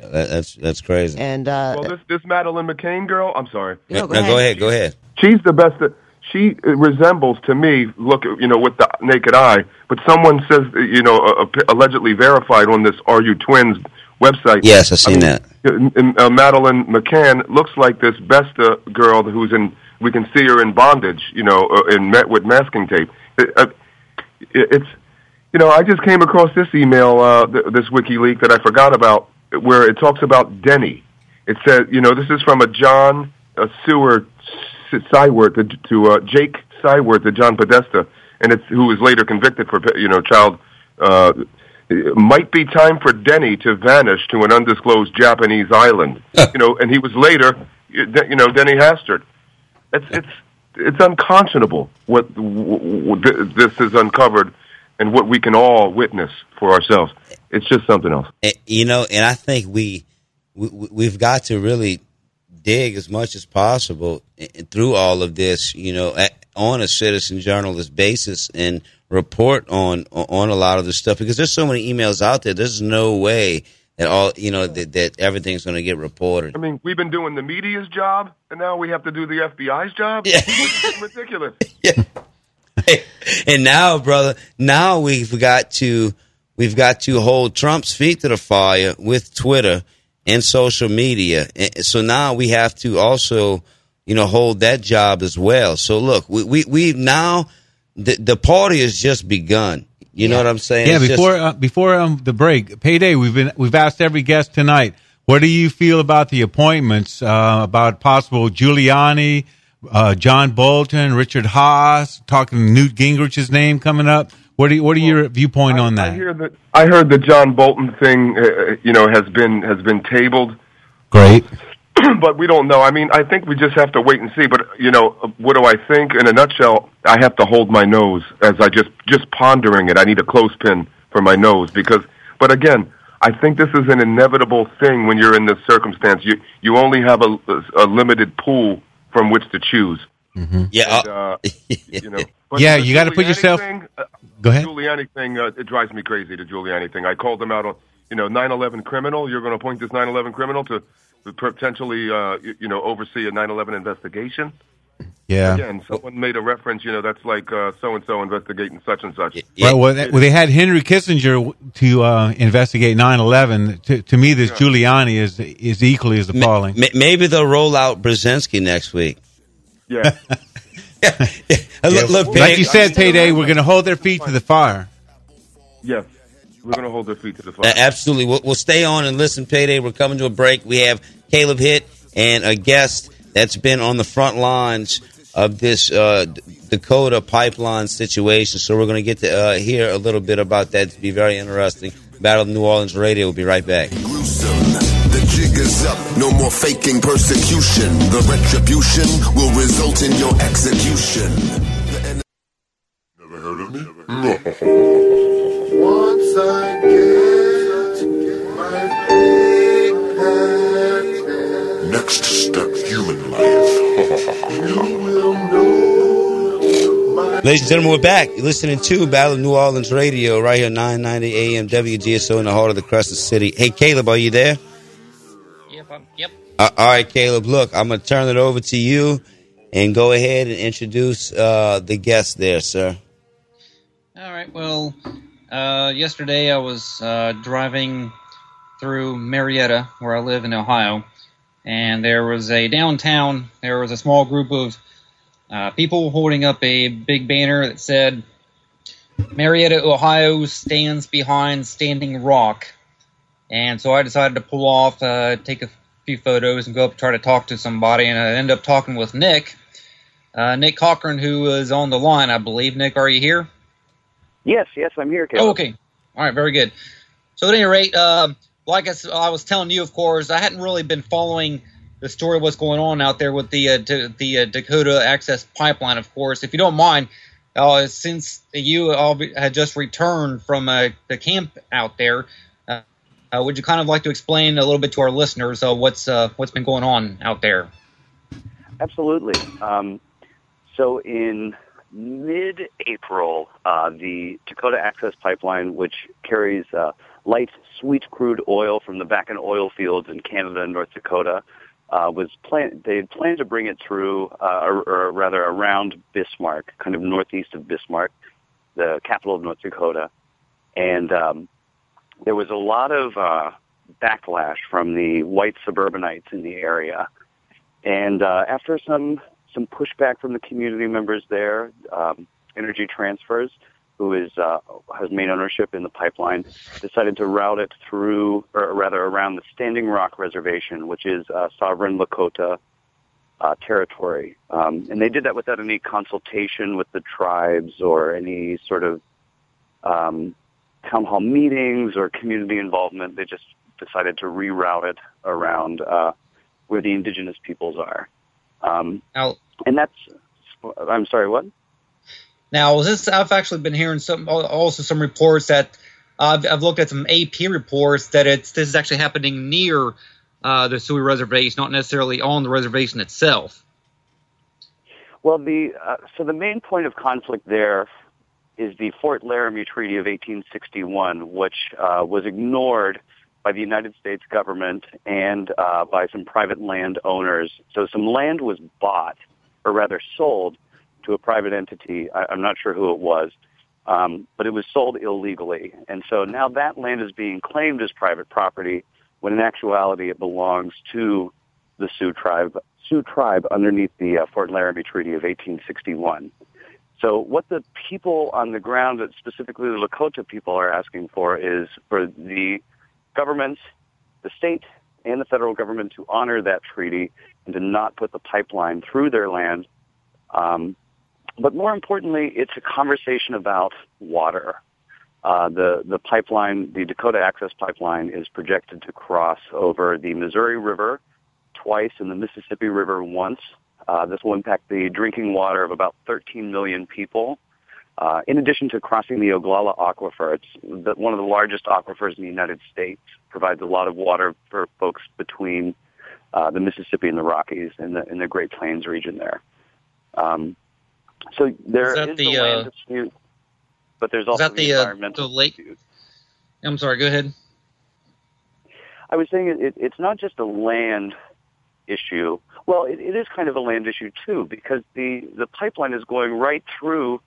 That, that's that's crazy. and uh, well, this this Madeleine McCain girl. I'm sorry. No, go go ahead, go ahead. She's the best. She resembles to me, look, you know, with the naked eye. But someone says, you know, uh, uh, allegedly verified on this "Are You Twins" website. Yes, I've seen that. that. Uh, Madeleine McCann looks like this Besta girl who's in. We can see her in bondage, you know, uh, in met with masking tape. It, uh, it, it's, you know, I just came across this email, uh, th- this WikiLeak that I forgot about, where it talks about Denny. It says, you know, this is from a John uh, Seward S- to, to uh, Jake Siewert to John Podesta, and it's who was later convicted for, you know, child. Uh, it might be time for Denny to vanish to an undisclosed Japanese island. (laughs) you know, and he was later, you know, Denny Hastert. It's it's it's unconscionable what w- w- th- this has uncovered and what we can all witness for ourselves. It's just something else. Eh, you know, and I think we, we we've got to really dig as much as possible eh, through all of this. You know, at, on a citizen journalist basis and report on on a lot of this stuff because there's so many emails out there. There's no way that all you know that, that everything's going to get reported. I mean, we've been doing the media's job, and now we have to do the FBI's job. It's ridiculous. (laughs) Yeah. and now, brother, now we've got to we've got to hold Trump's feet to the fire with Twitter and social media. And so now we have to also, you know, hold that job as well. So look, we we we now the the party has just begun. You know what I'm saying? Yeah, It's just- before uh, before um, the break, payday. We've been we've asked every guest tonight. What do you feel about the appointments? Uh, about possible Giuliani, uh, John Bolton, Richard Haass, talking Newt Gingrich's name coming up. What do you, what are your viewpoint on I that? hear that. I heard the John Bolton thing, uh, you know, has been has been tabled. Great. (clears throat) but we don't know. I mean, I think we just have to wait and see. But you know, what do I think? In a nutshell, I have to hold my nose as I just just pondering it. I need a clothespin for my nose because. But again, I think this is an inevitable thing when you're in this circumstance. You you only have a, a limited pool from which to choose. Yeah, And, uh, (laughs) you know. But Yeah, you gotta put yourself- Thing, uh, Go ahead. Giuliani thing, uh, it drives me crazy. The Giuliani thing. I called him out on, you know, 9/11 criminal. You're going to appoint this 9/11 criminal to to potentially, uh, you, you know, oversee a 9/11 investigation. Yeah. Again, someone made a reference. You know, that's like so and so investigating such and such. Well, well, they, well, they had Henry Kissinger to uh, investigate 9/11. To, to me, this Giuliani is is equally as appalling. Ma- maybe they'll roll out Brzezinski next week. Yeah. Uh, (laughs) (laughs) look, look, like Payday- you said, payday. We're going to hold their feet to the fire. Yes, we're going to hold their feet to the Uh, fire. absolutely. We'll, we'll stay on and listen, Payday. We're coming to a break. We have Caleb Hitt and a guest that's been on the front lines of this uh, Dakota pipeline situation. So we're going to get to uh, hear a little bit about that. It's be very interesting. Battle of New Orleans Radio. We'll be right back. The jig is up, no more faking persecution. The retribution will result in your execution. Never heard of me? Once I can't get my big Next step, human life. you will know my Ladies and gentlemen, we're back. You're listening to Battle of New Orleans Radio right here, 990 AM WGSO in the heart of the Crescent City. Hey, Caleb, are you there? Yep, I'm, yep. Uh, all right, Caleb. Look, I'm going to turn it over to you and go ahead and introduce uh, the guest there, sir. All right. Well, uh, yesterday I was uh, driving through Marietta, where I live in Ohio, and there was a downtown. There was a small group of uh, people holding up a big banner that said, "Marietta, Ohio stands behind Standing Rock." And so I decided to pull off, uh, take a few photos, and go up and try to talk to somebody. And I ended up talking with Nick, uh, Nick Cochran, who is on the line, I believe. Nick, are you here? Yes, yes, I'm here, Caleb. Oh, okay. All right, very good. So at any rate, uh, like I was telling you, of course, I hadn't really been following the story of what's going on out there with the uh, D- the uh, Dakota Access Pipeline. Of course, if you don't mind, uh, since you all had just returned from uh, the camp out there, uh, would you kind of like to explain a little bit to our listeners uh, what's uh, what's been going on out there? Absolutely. Um, so in mid-April, uh, the Dakota Access Pipeline, which carries uh, light sweet crude oil from the Bakken oil fields in Canada and North Dakota, uh, was plan- they had planned to bring it through, uh, or, or rather around Bismarck, kind of northeast of Bismarck, the capital of North Dakota, and um, there was a lot of uh, backlash from the white suburbanites in the area. And uh, after some some pushback from the community members there, um, Energy Transfers, who is uh, has main ownership in the pipeline, decided to route it through, or rather around the Standing Rock Reservation, which is uh, sovereign Lakota uh, territory. Um, and they did that without any consultation with the tribes or any sort of um, town hall meetings or community involvement. They just decided to reroute it around uh, where the indigenous peoples are. Um, Now, and that's, I'm sorry, what? Now, this I've actually been hearing some also some reports that uh, I've, I've looked at some AP reports that it's this is actually happening near uh, the Sioux Reservation, not necessarily on the reservation itself. Well, the uh, so the main point of conflict there is the Fort Laramie Treaty of 1861, which uh, was ignored by the United States government and uh, by some private land owners. So some land was bought, or rather sold, to a private entity. I, I'm not sure who it was, um, but it was sold illegally, and so now that land is being claimed as private property when in actuality it belongs to the Sioux tribe. Sioux tribe underneath the uh, Fort Laramie Treaty of 1861. So what the people on the ground, specifically the Lakota people, are asking for is for the government, the state, and the federal government to honor that treaty and to not put the pipeline through their land. Um, but more importantly, it's a conversation about water. Uh, the the pipeline, the Dakota Access Pipeline, is projected to cross over the Missouri River twice and the Mississippi River once. Uh, this will impact the drinking water of about 13 million people. Uh, in addition to crossing the Ogallala Aquifer, it's the, one of the largest aquifers in the United States. Provides a lot of water for folks between uh, the Mississippi and the Rockies in the in the Great Plains region there. Um, so there Is the, a land uh, dispute, but there's also the, the uh, environmental the lake? I'm sorry. Go ahead. I was saying it, it, it's not just a land issue. Well, it, it is kind of a land issue too, because the the pipeline is going right through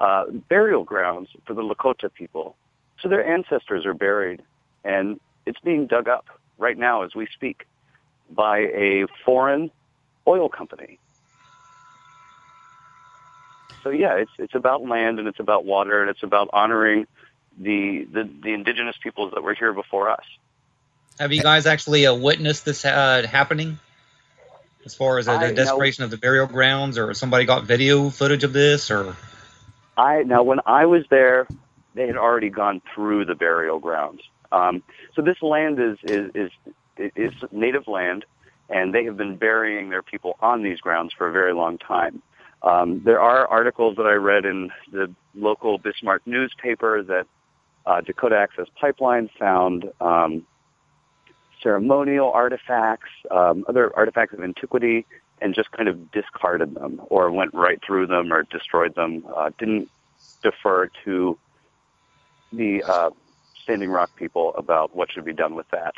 uh, burial grounds for the Lakota people. So their ancestors are buried, and it's being dug up right now as we speak by a foreign oil company. So yeah, it's it's about land and it's about water and it's about honoring the the, the indigenous peoples that were here before us. Have you guys actually uh, witnessed this uh, happening? As far as uh, the no. desperation of the burial grounds, or somebody got video footage of this, or I now when I was there, they had already gone through the burial grounds. Um, so this land is is is is native land, and they have been burying their people on these grounds for a very long time. Um, there are articles that I read in the local Bismarck newspaper that uh, Dakota Access Pipeline found um, ceremonial artifacts, um, other artifacts of antiquity, and just kind of discarded them or went right through them or destroyed them. Uh, didn't defer to the uh, Standing Rock people about what should be done with that.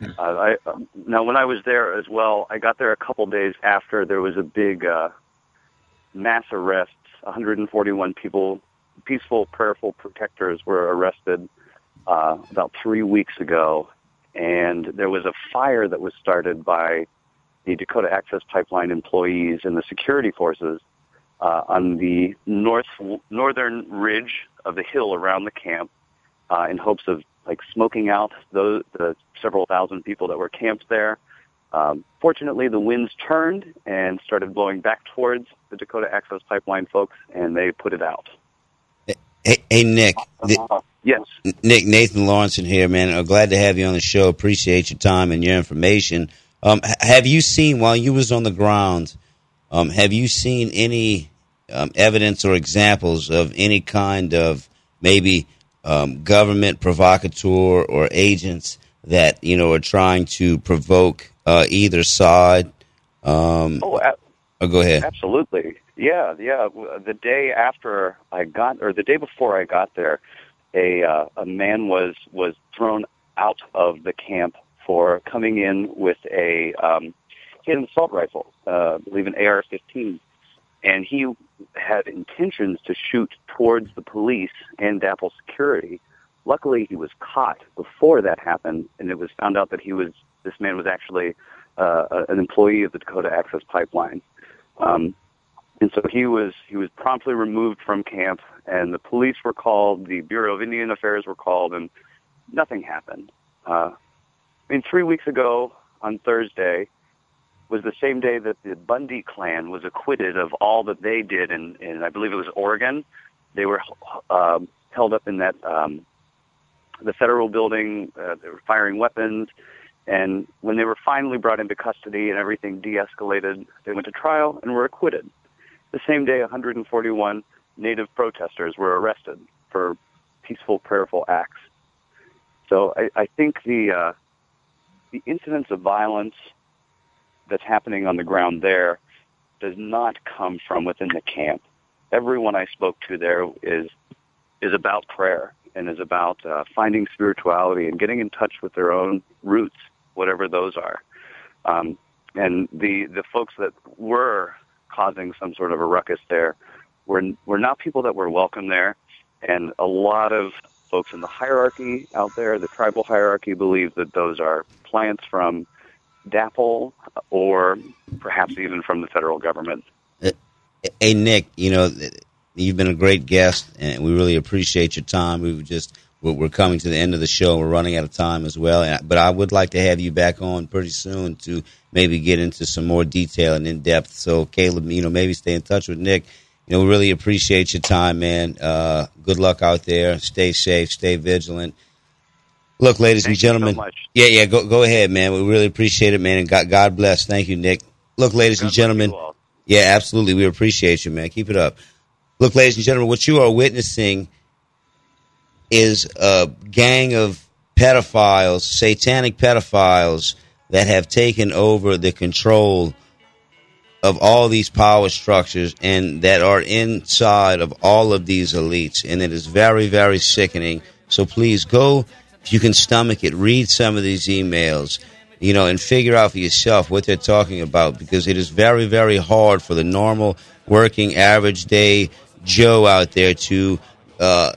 Uh, I, um, now, when I was there as well, I got there a couple days after there was a big uh, mass arrest. 141 people, peaceful, prayerful protectors, were arrested uh, about three weeks ago, and there was a fire that was started by the Dakota Access Pipeline employees and the security forces uh, on the north northern ridge of the hill around the camp, uh, in hopes of like smoking out those the several thousand people that were camped there. Um, fortunately, the winds turned and started blowing back towards the Dakota Access Pipeline folks, and they put it out. Hey, hey Nick. Th- Yes. Nick Nathan Laurenson here, man. I'm glad to have you on the show. Appreciate your time and your information. Um, have you seen while you was on the ground? Um, have you seen any um, evidence or examples of any kind of maybe um, government provocateur or agents that you know are trying to provoke uh, either side? Um, Oh, a- oh, go ahead. Absolutely. Yeah, yeah. The day after I got, or the day before I got there, a uh, a man was was thrown out of the camp for coming in with a um, he had an assault rifle, uh, I believe an AR-15, and he had intentions to shoot towards the police and DAPL security. Luckily, he was caught before that happened, and it was found out that he was this man was actually uh, an employee of the Dakota Access Pipeline. Um, and so he was he was promptly removed from camp, and the police were called, the Bureau of Indian Affairs were called, and nothing happened. Uh, I mean, three weeks ago on Thursday was the same day that the Bundy clan was acquitted of all that they did in, in I believe it was Oregon. They were um, held up in that um, the federal building. Uh, they were firing weapons, and when they were finally brought into custody and everything de-escalated, they went to trial and were acquitted. the same day 141 native protesters were arrested for peaceful, prayerful acts. So I, I think the uh, the incidence of violence that's happening on the ground there does not come from within the camp. Everyone I spoke to there is is about prayer and is about uh, finding spirituality and getting in touch with their own roots, whatever those are. Um, and the the folks that were causing some sort of a ruckus there were were not people that were welcome there, and a lot of folks in the hierarchy out there, the tribal hierarchy, believe that those are plants from DAPL or perhaps even from the federal government. Uh, hey Nick, you know you've been a great guest, and we really appreciate your time. We were just we're coming to the end of the show. We're running out of time as well, but I would like to have you back on pretty soon to maybe get into some more detail and in depth. So Caleb, you know, maybe stay in touch with Nick. You know, we really appreciate your time, man. Uh, good luck out there. Stay safe. Stay vigilant. Look, ladies Thank and gentlemen. So. Yeah, yeah. Go go ahead, man. We really appreciate it, man. And God, God bless. Thank you, Nick. Look, ladies and gentlemen. Yeah, absolutely. We appreciate you, man. Keep it up. Look, ladies and gentlemen, what you are witnessing is a gang of pedophiles, satanic pedophiles that have taken over the control of all these power structures and that are inside of all of these elites. And it is very, very sickening. So please go, if you can stomach it, read some of these emails, you know, and figure out for yourself what they're talking about because it is very, very hard for the normal working average day Joe out there to uh,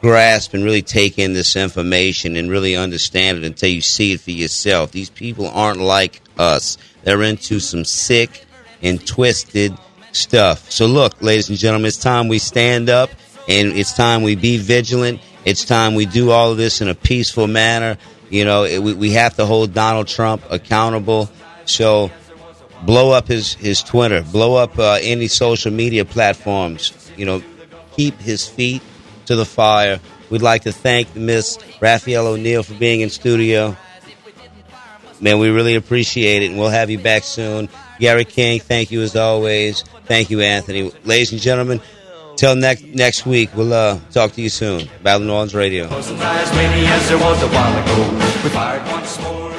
grasp and really take in this information and really understand it until you see it for yourself. These people aren't like us. They're into some sick and twisted stuff. So look, ladies and gentlemen, it's time we stand up and it's time we be vigilant. It's time we do all of this in a peaceful manner. You know, it, we, we have to hold Donald Trump accountable. So blow up his, his Twitter, blow up uh, any social media platforms. You know, keep his feet to the fire. We'd like to thank Miss Raphael O'Neil for being in studio. Man, we really appreciate it, and we'll have you back soon. Gary King, thank you as always. Thank you, Anthony. Ladies and gentlemen, till next next week, we'll uh, talk to you soon. Battle New Orleans Radio.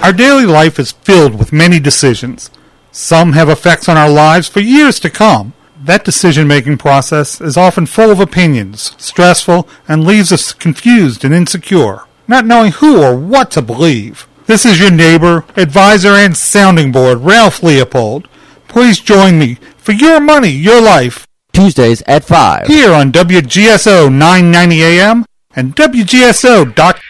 Our daily life is filled with many decisions. Some have effects on our lives for years to come. That decision making process is often full of opinions, stressful, and leaves us confused and insecure, not knowing who or what to believe. This is your neighbor, advisor, and sounding board, Ralph Leopold. Please join me for Your Money, Your Life. Tuesdays at 5. Here on WGSO 990 AM and WGSO.com.